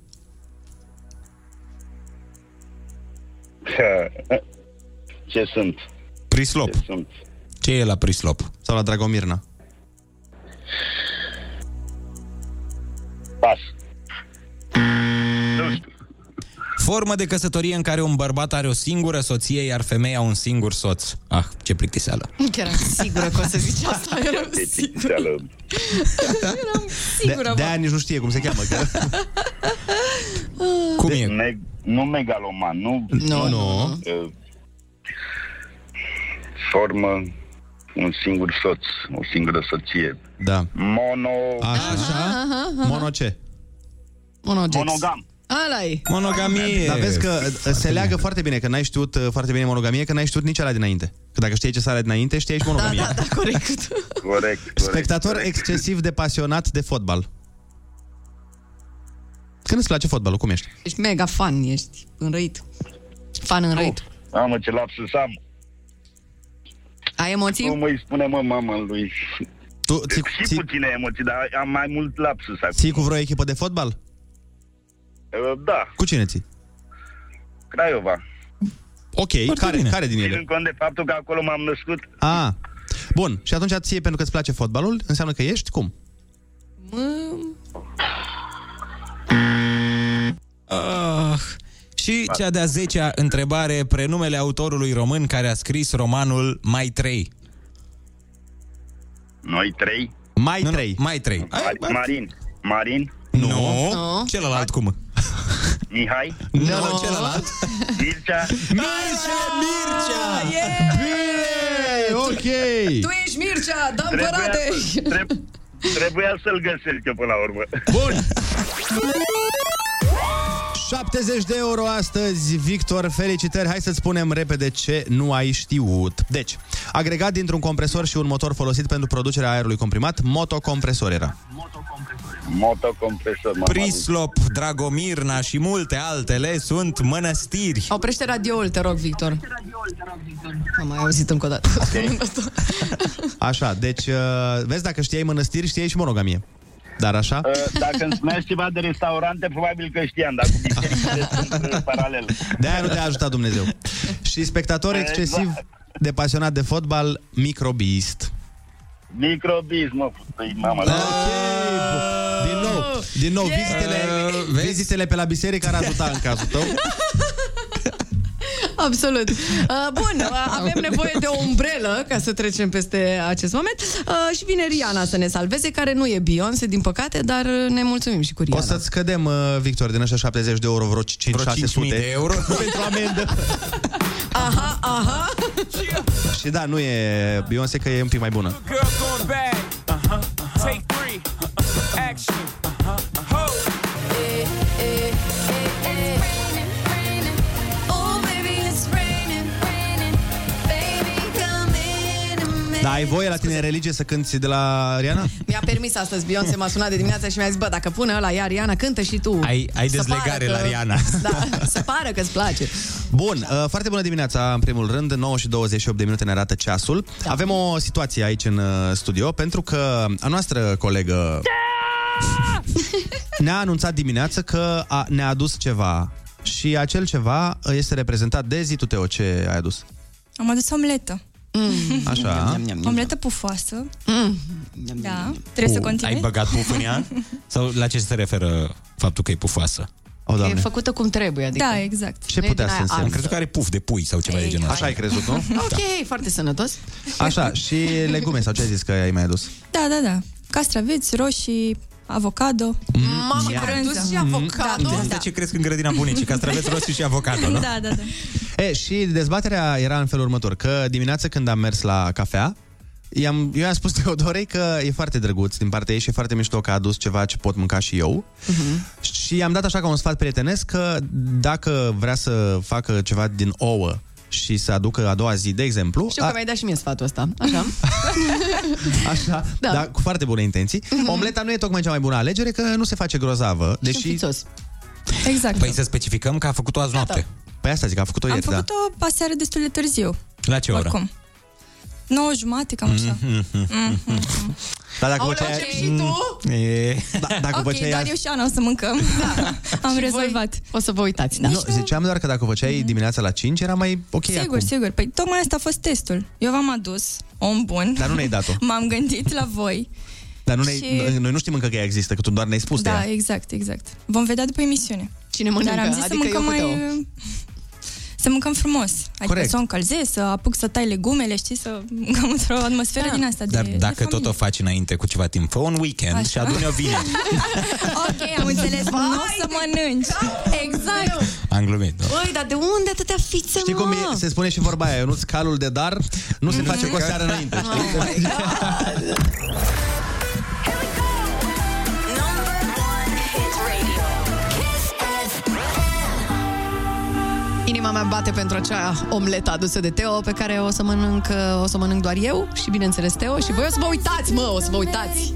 Ce sunt? Prislop. Ce sunt? Ce e la Prislop? Sau la Dragomirna? Pas. Nu știu. Formă de căsătorie în care un bărbat are o singură soție, iar femeia un singur soț. Ah, ce plictiseală. Chiar eram sigură că o să zici asta. Eram sigură. Eram sigură, de, de mă. aia nici nu știe cum se cheamă. Că... Cum e? Me- nu megaloman, nu... Nu, nu. Uh, formă un singur soț, o singură soție. Da. Mono... Așa. Aha, aha. Mono ce? Monogex. Monogam. Ala e. Monogamie. Dar vezi că uh, se leagă foarte bine, că n-ai știut uh, foarte bine monogamie, că n-ai știut nici ala dinainte. Că dacă știai ce sare dinainte, știai și monogamie. Da, da, da, corect. Corect, corect. Spectator corect. excesiv de pasionat de fotbal. Când îți place fotbalul, cum ești? Ești mega fan, ești înrăit. Fan înrăit. Mamă, ce lapsus am. Ai emoții? Cum îi spune, mă, mama lui? Tu ții, Și ții, puține emoții, dar am mai mult lapsus acum. ții cu vreo echipă de fotbal? Uh, Da, Cu cine ții? Craiova. Ok, care, care din ele? Ținând cont de faptul că acolo m-am născut, Ah, bun. Și atunci ție, pentru că îți place fotbalul, înseamnă că ești cum? Ah. Și cea de-a zecea întrebare, prenumele autorului român care a scris romanul Mai 3. noi trei. Mai Nu, nu, 3. Mai 3. Mar- Marin. Marin. Nu. Nu. Celălalt cum? Mihai. Nu, no. celălalt. Mircea. Mircea! Mircea! Bine! Ok! Tu ești Mircea, dăm Trebuia, părate! treb- trebuia să-l găsesc eu până la urmă. Bun! 70 de euro astăzi, Victor, felicitări. Hai să-ți spunem repede ce nu ai știut. Deci, agregat dintr-un compresor și un motor folosit pentru producerea aerului comprimat, motocompresor era. Motocompresor. m-am adus. Prislop, Dragomirna și multe altele sunt mănăstiri. Oprește radioul, te rog, Victor. Am mai auzit încă o dată. Așa, deci, uh, vezi, dacă știai mănăstiri, știai și monogamie. Dar așa? Uh, Dacă îmi spuneați ceva de restaurante, probabil că știam, dar cu bisericile sunt uh, paralel. De-aia nu te-a ajutat Dumnezeu. Și spectator excesiv de pasionat de fotbal, microbist. Microbism, mă, păi, mamă. Ok, bu- din nou, din nou, vizitele, vizitele pe la biserică ar ajuta în cazul tău. Absolut. Uh, bun, uh, avem nevoie de o umbrelă ca să trecem peste acest moment. Uh, și vine Riana să ne salveze, care nu e Beyoncé, din păcate, dar uh, ne mulțumim și cu Riana. O să-ți scădem, uh, Victor, din ăștia 70 de euro, vreo 5-600 de euro pentru amendă. Aha, aha. Și da, nu e Beyoncé, că e un pic mai bună. Girl going bad. Uh-huh. Take three. Uh-huh. Action. Ai voie la tine în religie să cânti de la Riana? Mi-a permis astăzi, Beyoncé m-a sunat de dimineață și mi-a zis, bă, dacă pune ăla ea, Riana, cântă și tu. Ai, ai Să dezlegare pară la că- Riana. Da, să pară că îți place. Bun, uh, foarte bună dimineața, în primul rând, 9 și 28 de minute ne arată ceasul. Da. Avem o situație aici în uh, studio, pentru că a noastră colegă ne-a anunțat dimineață că a, ne-a adus ceva și acel ceva este reprezentat de zi tu, Teo, ce ai adus? Am adus omletă. Așa. Omletă pufoasă. Da. Trebuie să continui? Ai băgat puf în ea? Sau la ce se referă faptul că e pufoasă? O, E făcută cum trebuie, adică... Da, exact. Ce Nu e putea din să aia însemne? Am crezut că are puf de pui sau ceva de genul ăsta. Așa ai crezut, nu? Ok, foarte sănătos. Așa, și legume sau ce ai zis că ai mai adus? Da, da, da. Castraveți, roșii, avocado. Mamă, și ai brânză. adus și avocado? Da, Asta da. ce cresc în grădina bunicii, castraveți roșii și avocado, nu? Da, da, da. E, și dezbaterea era în felul următor, că dimineața când am mers la cafea, I-am, eu i-am spus Teodorei că e foarte drăguț din partea ei și e foarte mișto că a adus ceva ce pot mânca și eu. Mhm. Și i-am dat așa ca un sfat prietenesc că dacă vrea să facă ceva din ouă și să aducă a doua zi, de exemplu, Știu că mi-ai dat și mie sfatul ăsta. Așa. Așa, Da. da. dar cu foarte bune intenții. Mhm. Omleta nu e tocmai cea mai bună alegere, că nu se face grozavă. Deși... Exact. Păi să specificăm că a făcut-o azi noapte. Păi asta zic, a făcut-o Am ieri, da. făcut-o aseară destul de târziu. La ce oră? Oricum. 9 jumate, cam așa. Mhm. Dar dacă Aoleu, făceai... ce și tu? E... Da, dacă ok, făceai dar azi- eu și Ana o să mâncăm. Am Și rezolvat. O să vă uitați, da. Nu, ziceam doar că dacă o făceai dimineața la 5 era mai ok Sigur, acum. sigur. Păi tocmai asta a fost testul. Eu v-am adus om bun. Dar nu ne-ai dat-o. M-am gândit la voi. Dar nu ne Și- noi nu știm încă că ea există, că tu doar ne-ai spus de da, ea. exact, exact. Vom vedea după emisiune. Cine mănâncă? Dar am zis Adică să mâncăm eu cu mai... Să mâncăm frumos. Adică Corect. să o încălzesc, să apuc să tai legumele, știi, să mâncăm într-o atmosferă din asta Dar de, dacă de tot familie. o faci înainte cu ceva timp, fă un weekend Așa. și adune-o vineri. Ok, am înțeles. Nu o să mănânci. Exact. Am glumit, nu? Băi, dar de unde atâtea fițe, Știi cum mă? e, se spune și vorba aia, nu calul de dar, nu se face cu o seară înainte, știi? Inima mea bate pentru acea omletă adusă de Teo pe care o să mănânc, o să mănânc doar eu și bineînțeles Teo și voi o să vă uitați, mă, o să vă uitați.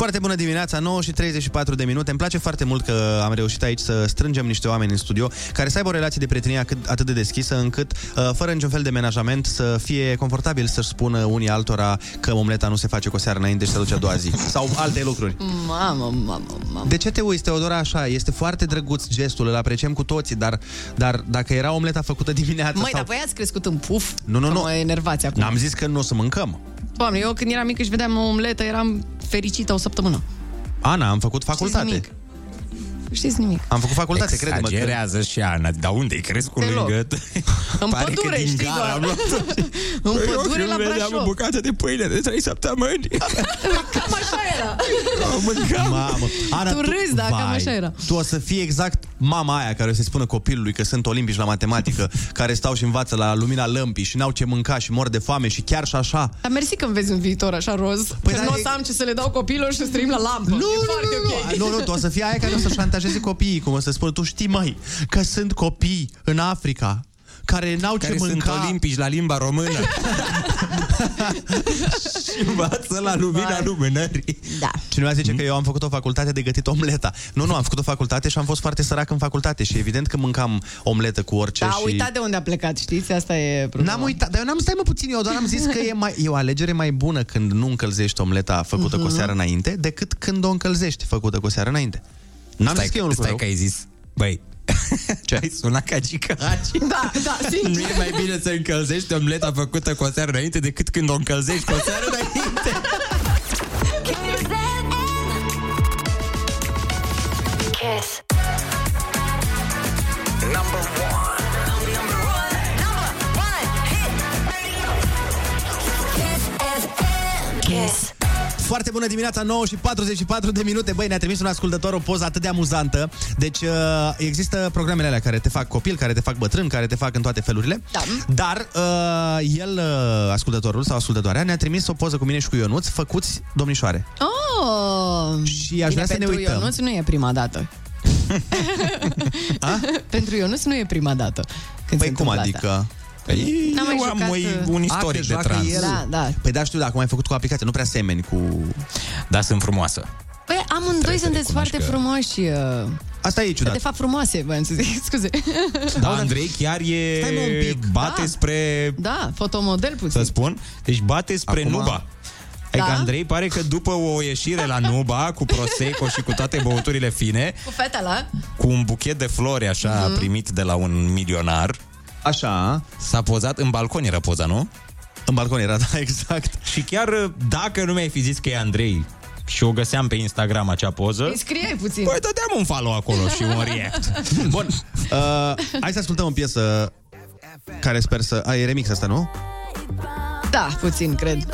Foarte bună dimineața, 9 și 34 de minute. Îmi place foarte mult că am reușit aici să strângem niște oameni în studio care să aibă o relație de prietenie atât- atât de deschisă încât, uh, fără niciun fel de menajament, să fie confortabil să-și spună unii altora că omleta nu se face cu o seară înainte și se duce a doua zi. Sau alte lucruri. Mamă, mamă, mamă. De ce te uiți, Teodora, așa? Este foarte drăguț gestul, îl apreciem cu toții, dar, dar dacă era omleta făcută dimineața Măi, sau... dar voi ați crescut în puf? Nu, nu, Că nu. Mă enervați acum. N-am zis că nu o să mâncăm. Doamne, eu când eram mică și vedeam o omletă, eram fericită o săptămână. Ana, am făcut facultate. Nimic. Nu știți nimic. Am făcut facultate, crede-mă. că- Exagerează și Ana. Dar unde ai crescut Deloc. lângă? În Pare că pădure, din știi gara doar. am luat În Păi, eu pădure când la vedeam o Brașov. bucată de pâine de 3 săptămâni. Cam așa era. Mamă. Ana, Tu râzi, da, cam vai, așa era. Tu o să fii exact mama aia care o să spună copilului că sunt olimpici la matematică, care stau și învață la lumina lămpii și n-au ce mânca și mor de foame și chiar și așa. Dar mersi că îmi vezi un viitor așa roz. Păi că dar nu o e- să am ce să le dau copilor și să străim la lampă. Nu, e foarte ok. Nu, nu, tu o să fii aia care o să șantajeze copiii, cum o să spună, tu știi, măi, că sunt copii în Africa care n-au Care ce sunt mânca. olimpici la limba română. și învață la lumina lumânării. Da. Cineva zice că eu am făcut o facultate de gătit omleta. Nu, nu, am făcut o facultate și am fost foarte sărac în facultate și evident că mâncam omletă cu orice Da, și... uitat de unde a plecat, știți? Asta e problema. N-am uitat, dar eu n-am stai mă puțin, eu doar am zis că e, mai, e o alegere mai bună când nu încălzești omleta făcută cu o Mhm. seară înainte, decât când o încălzești făcută cu o seară înainte. N-am stai, zis că e un lucru Stai rău. că ai zis, băi, ce? ai sunat ca gicaci. Da, da, sincer. Nu e mai bine să încălzești omleta făcută cu o seară înainte decât când o încălzești cu o seară înainte. Kiss. Number one. Number one. Number one hit radio. Kiss FM. Kiss. Foarte bună dimineața, 9 și 44 de minute. Băi, ne-a trimis un ascultător o poză atât de amuzantă. Deci uh, există programele alea care te fac copil, care te fac bătrân, care te fac în toate felurile. Da. Dar uh, el, uh, ascultătorul sau ascultătoarea, ne-a trimis o poză cu mine și cu Ionuț, făcuți domnișoare. Oh! Și aș vrea să ne pentru uităm. Ionuț nu e prima dată. pentru Ionuț nu e prima dată. Când Păi se cum întâmplă adică? Asta. Păi, N-am mai eu am jucat, un, uh, un A, istoric că de joacă trans. el. Da, da. Păi da, știu, dar acum ai făcut cu aplicație, nu prea semeni cu... Da, sunt frumoasă. Păi amândoi să sunteți recunoști foarte că- frumoși. uh, Asta e ciudat. De fapt frumoase, voiam să zic, scuze. Da, Andrei chiar e... Stai, mă, un pic. Bate Da. spre... Da, fotomodel puțin. Să spun. Deci bate spre Acum- Nuba. Adică Da? Andrei pare că după o ieșire la Nuba, cu Prosecco și cu toate băuturile fine, Cu fetele. cu un buchet de flori așa Mhm. primit de la un milionar, Așa, s-a pozat în balcon, era poza, nu? în balcon era, da, exact. Și chiar dacă nu mi-ai fi zis că e Andrei și o găseam pe Instagram acea poză, Îi scriei puțin. păi dădeam un follow acolo și un react. Bun, uh, hai să ascultăm o piesă care sper să... A, e remix asta, nu? Da, puțin, cred.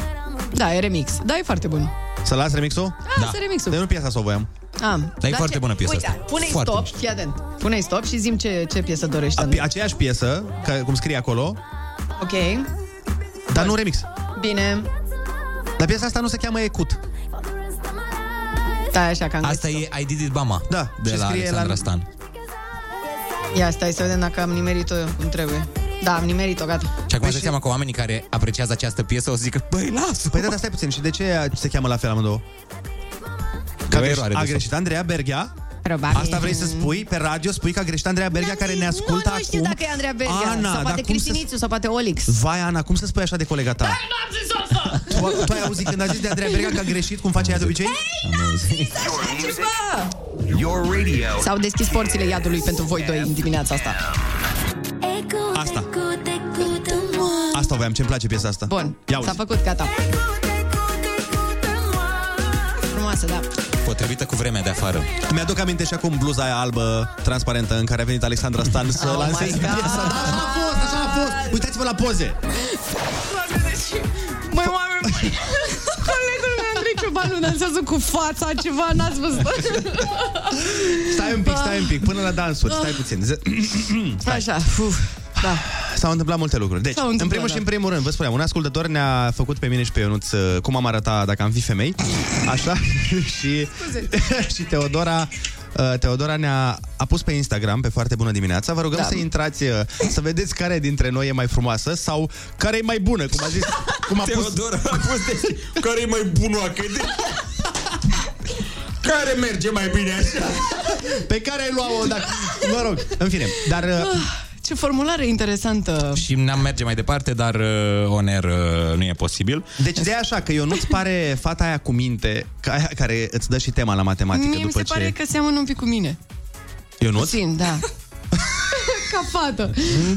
Da, e remix. Da, e foarte bun. Să las remixul? Da, da. remixul. De nu piesa să o voiam. Am. Dar e foarte bună piesa Uite, asta. pune-i Foarte stop, mișto. fii atent. Pune-i stop și zim ce, ce piesă dorești. A, Andrei. aceeași piesă, ca, cum scrie acolo, Ok, dar nu remix. bine. Dar piesa asta nu se cheamă Ecut. Stai așa că am Asta e I Did It Mama, Da, de și la scrie Alexandra la- Stan. Ia, stai să vedem dacă am nimerit-o cum trebuie. Da, am nimerit-o, gata. Și acum Păi păi și- seama că oamenii care apreciază această piesă o să zică, băi, lasă Păi da, dar stai puțin. Și de ce se cheamă la fel amândouă? Că o a, greșit, eroare de a fapt. greșit Andreea Berghea? Probabil. Asta vrei să spui? Pe radio spui că a greșit Andreea Berghea care ne ascultă nu, nu știu acum? dacă e Andreea Berghea. Ana, sau dar poate cum să- Cristinițu, sau poate Olix. Vai, Ana, cum să spui așa de colega ta? n-am zis asta! Tu, tu ai auzit când a zis de Andreea Berghea că a greșit, cum face ea de obicei? Ceva! Your radio. S-au deschis porțile iadului pentru voi doi în dimineața asta. Asta. Asta voiam, ce-mi place piesa asta. Bun, Ia uzi. s-a făcut, gata. frumoasă, da. Potrivită cu vremea de afară. Mi-aduc aminte și acum bluza aia albă, transparentă, în care a venit Alexandra Stan să Oh lanseze my God. piesa. Da, așa a fost, așa a fost. Uitați-vă la poze. Doamne, deci... Măi, oameni, buni, colegul meu Andrei Ciobanu dansează cu fața ceva, n-ați văzut? Stai un pic, stai un pic, până la dansuri, stai puțin. Ze- Așa, uf, da. S-au întâmplat multe lucruri. Deci, S-au în întâmplat, primul și da. în primul rând, vă spuneam, un ascultător ne-a făcut pe mine și pe Ionuț uh, cum am arătat dacă am fi femei. Așa? și, și Teodora uh, Teodora ne-a a pus pe Instagram pe foarte bună dimineața. Vă rugăm Da. să intrați uh, să vedeți care dintre noi e mai frumoasă sau care e mai bună, cum a zis, cum a pus Teodora a pus de... Care e mai bunoacă? De... Care merge mai bine așa? pe care ai luat-o dacă... Mă rog, în fine, dar uh, Ce formulare interesantă. Și n-am merge mai departe, dar uh, oner uh, nu e posibil. Deci de așa că eu nu-ți pare fata aia cu minte ca aia care îți dă și tema la matematică Mie mi după se ce... pare că seamănă un pic cu mine. Ionuț? Puțin, da. Ca fată.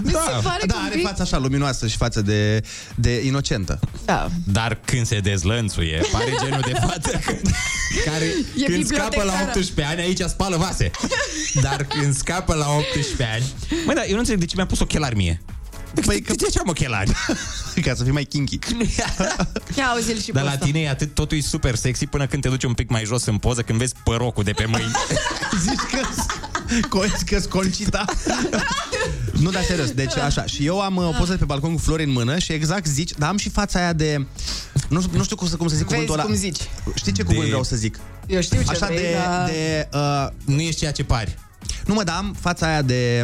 Mi se pare da, că un are pic... fața așa luminoasă și față de, de inocentă. Da. Dar când se dezlănțuie, pare genul de fată când- care E când scapă la bibliotecară. 18 ani, aici spală vase. Dar când scapă la 18 ani... Măi, da, eu nu înțeleg de ce mi-a pus ochelari mie. Păi, că... De ce am ochelari? Ca să fii mai kinky. Ia auzi-l și Dar pe la ăsta. tine e atât, totul e super sexy până când te duci un pic mai jos în poză, când vezi părocul de pe mâini. Zici că că Concita. nu, dar serios, deci așa. Și eu am uh, o poză de pe balcon cu flori în mână și exact zici, dar am și fața aia de... Nu, nu știu cum să, cum să zic Vezi cuvântul ăla. cum zici. Știi ce De- cuvânt vreau să zic? Eu știu ce Așa vrei, de... dar... de uh, nu ești ceea ce pari. nu mă, dar am fața aia de...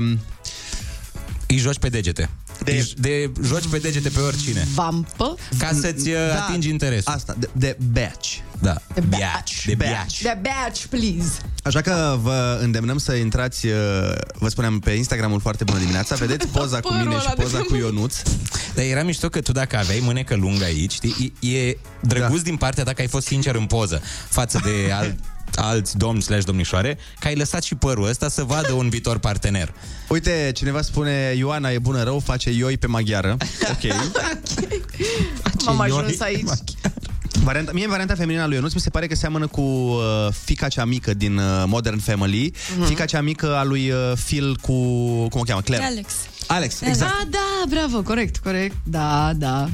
Îi joci pe degete. De- De, de joci pe degete pe oricine. Vampă? Ca să-ți uh, Da. atingi interesul. Asta, de, de batch. Da. De Biaci. De biaci. De batch, please. Așa că vă îndemnăm să intrați, uh, vă spuneam, pe Instagramul foarte bună dimineața, vedeți poza cu Părul mine și ăla de poza pe cu Ionuț. Dar era mișto că tu dacă aveai mânecă lungă aici, știi, e, e drăguț da. din partea ta că ai fost sincer în poză față de al, alți domni slash domnișoare, că ai lăsat și părul ăsta să vadă un viitor partener. Uite, cineva spune Ioana e bună rău, face ioi pe maghiară. Ok. M-am ioi. ajuns aici. Varianta, mie varianta feminină a lui Ionuț mi se pare că seamănă cu uh, fica cea mică din uh, Modern Family, Mhm. fica cea mică a lui uh, Phil cu, cum o cheamă, Claire. Alex. Alex, exact. Da, da, bravo, corect, corect. Da, da.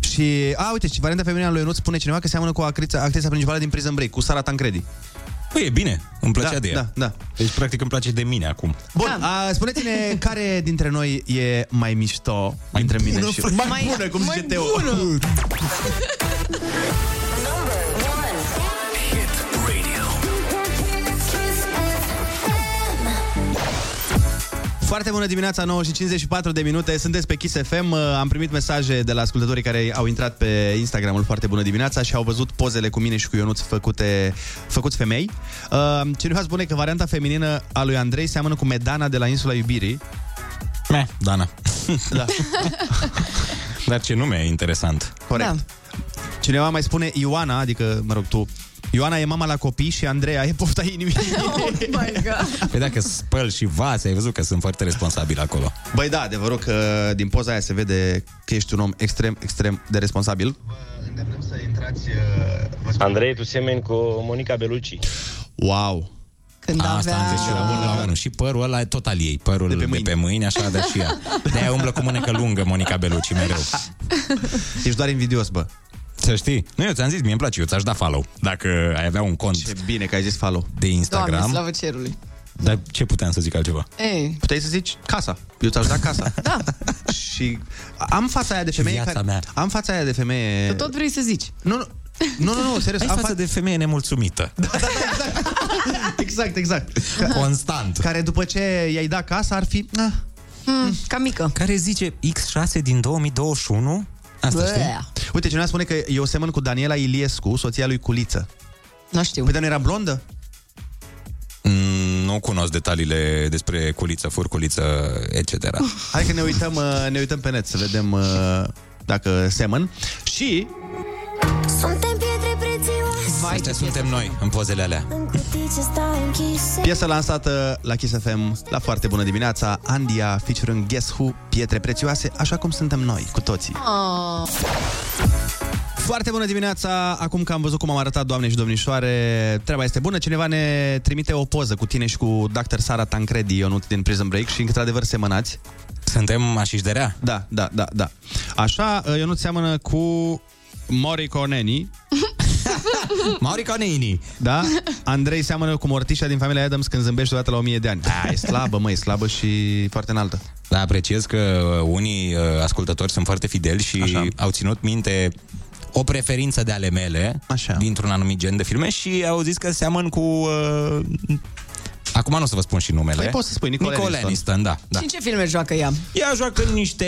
Și, a, uite, și varianta feminină a lui Ionuț spune cineva că seamănă cu actrița, actrița principală din Prison Break, cu Sara Tancredi. Păi e bine, îmi plăcea Da, de ea. da, da. Deci practic îmi place de mine acum. Bun, Da. a, spuneți-ne care dintre noi e mai mișto mai dintre mine bună, și... frate. Mai, Mai- bună, cum mai zice Teo. bună. Foarte bună dimineața, 9 și 54 de minute. Sunteți pe Kiss FM. Uh, Am primit mesaje de la ascultătorii care au intrat pe Instagramul Foarte bună dimineața și au văzut pozele cu mine și cu Ionuț făcute, făcuți femei. Uh, Cineva spune că varianta feminină a lui Andrei seamănă cu Medana de la Insula Iubirii. Meh, Dana. Da, Dar ce nume e interesant. corect. Da. Cineva mai spune Ioana, adică, mă rog, tu Ioana e mama la copii și Andreea e pofta inimii. Oh my God. Păi dacă spăl și vase, ai văzut că sunt foarte responsabil acolo. Băi da, adevărul că din poza aia se vede că ești un om extrem, extrem de responsabil. Andrei, tu semeni cu Monica Belucci. Wow! Când Asta avea... am zis și eu la bun la unul. Și părul ăla e tot al ei. Părul de pe mâini, de pe mâini așa da și ea. De-aia umblă cu mânecă lungă Monica Belucci mereu. Ești doar invidios, bă. Să știi. Nu, eu ți-am zis, mie îmi place, eu ți-aș da follow. Dacă ai avea un cont Ce bine că ai zis follow. de Doamne, Instagram. slavă cerului. Dar ce puteam să zic altceva? Ei, Puteai să zici casa. Eu ți-aș da casa. da, și am fața aia de femeie viața care... mea. Am fața aia de femeie... tu tot vrei să zici. Nu, nu, nu, nu, nu serios. Ai am față fa- de femeie nemulțumită. Exact, exact. Ca... Constant. Care după ce i-ai dat casa ar fi... Ah, Mm, ca mică. Care zice X6 din 2021? Asta știi? Bă, Uite, cineva spune că eu semăn cu Daniela Iliescu, soția lui Culiță. Nu știu. Păi, dar nu era blondă? Mm, nu cunosc detaliile despre culiță, furculiță, etc. Hai că ne uităm, uh, ne uităm pe net să vedem uh, dacă semăn. Și Suntem pietre prețioase Vai, Astea ce suntem noi, în pozele alea. În cutii ce stau închise piesă lansată la Kiss FM la foarte bună dimineața, Andia featuring Guess Who, pietre prețioase, așa cum suntem noi, cu toții. Oh. Foarte bună dimineața! Acum că am văzut cum am arătat, doamne și domnișoare, treaba este bună. Cineva ne trimite o poză cu tine și cu Dr. Sara Tancredi, Ionut din Prison Break și într-adevăr semănați. Suntem mașiși de rea? Da, da, da, da. Așa, Ionut seamănă cu Mori Coneni. Mauri Coneni. Da? Andrei seamănă cu Mortișa din familia Adams când zâmbește odată la 1000 de ani. A, e slabă, măi, e slabă și foarte înaltă. Da, apreciez că unii uh, ascultători sunt foarte fideli și Așa. au ținut minte o preferință de ale mele Așa. dintr-un anumit gen de filme și au zis că seamăn cu... Uh, acum nu o să vă spun și numele. Păi poți să spui Nicole, Nicole Aniston. Aniston, da. da. Și în ce filme joacă ea? Ea joacă în niște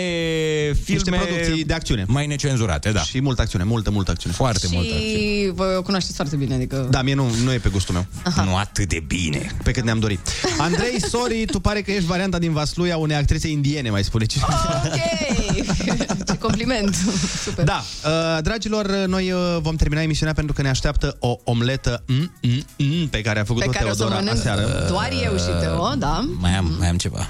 filme... Niște producții de acțiune. Mai necenzurate, da. Și multă acțiune, multă, multă acțiune. Foarte multă acțiune. Și vă o cunoașteți foarte bine, adică... Da, mie nu, nu e pe gustul meu. Aha. Nu atât de bine. Pe cât ne-am dorit. Andrei, sorry, tu pare că ești varianta din Vasluia unei actrițe indiene, mai spune cineva. Ok! ce compliment! Super! Da, uh, dragilor, noi uh, vom termina emisiunea pentru că ne așteaptă o omletă mm, mm, mm, pe care a făcut-o Pe care o să o Teodora mănânc aseară. Doar eu și Teo, da? Mai am, mai am ceva.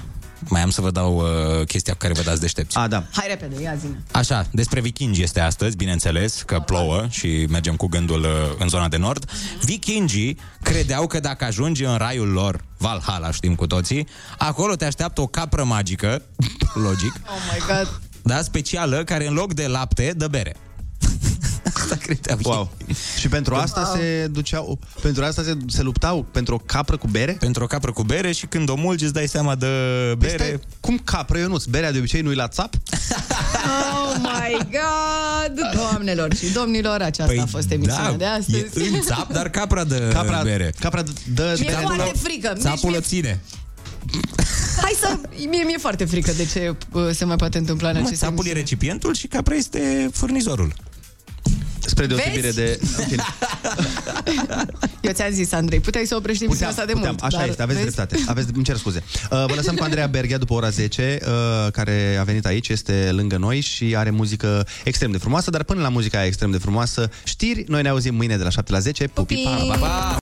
Mai am să vă dau uh, chestia cu care vă dați deștepți. A, da. Hai repede, ia zi Așa, despre vikingi este astăzi, bineînțeles, că plouă și mergem cu gândul uh, în zona de nord. Vikingii credeau că dacă ajungi în raiul lor, Valhalla știm cu toții, acolo te așteaptă o capră magică, logic, Oh my god! da, specială, care în loc de lapte dă bere. Asta credeau Wow. Și pentru asta se duceau, pentru asta se, se luptau pentru o capră cu bere? Pentru o capră cu bere și când o mulgi îți dai seama de bere. Păi stai, cum capră, Ionuț? Berea de obicei nu-i la țap? Oh my god! Doamnelor și domnilor, aceasta Păi a fost emisiunea da, de astăzi. E în țap, dar capra de Capra, bere. capra dă Mi-e bere foarte frică. Nici Țapul mie- o ține. Hai să... Mie mi-e foarte frică de ce uh, se mai poate întâmpla în Mă, aceste țapul e emisiuni. recipientul și capra este furnizorul. Spre deosebire Vezi? de... în fine. Eu ți-am zis, Andrei, puteai să oprești emisiunea asta de puteam, mult. așa dar, este, aveți vezi? dreptate. Aveți, îmi cer scuze. Uh, vă lăsăm cu Andreea Berghia după ora 10, uh, care a venit aici, este lângă noi și are muzică extrem de frumoasă, dar până la muzica aia extrem de frumoasă, știri, noi ne auzim mâine de la 7 la 10. Pupi, pa, pa, pa!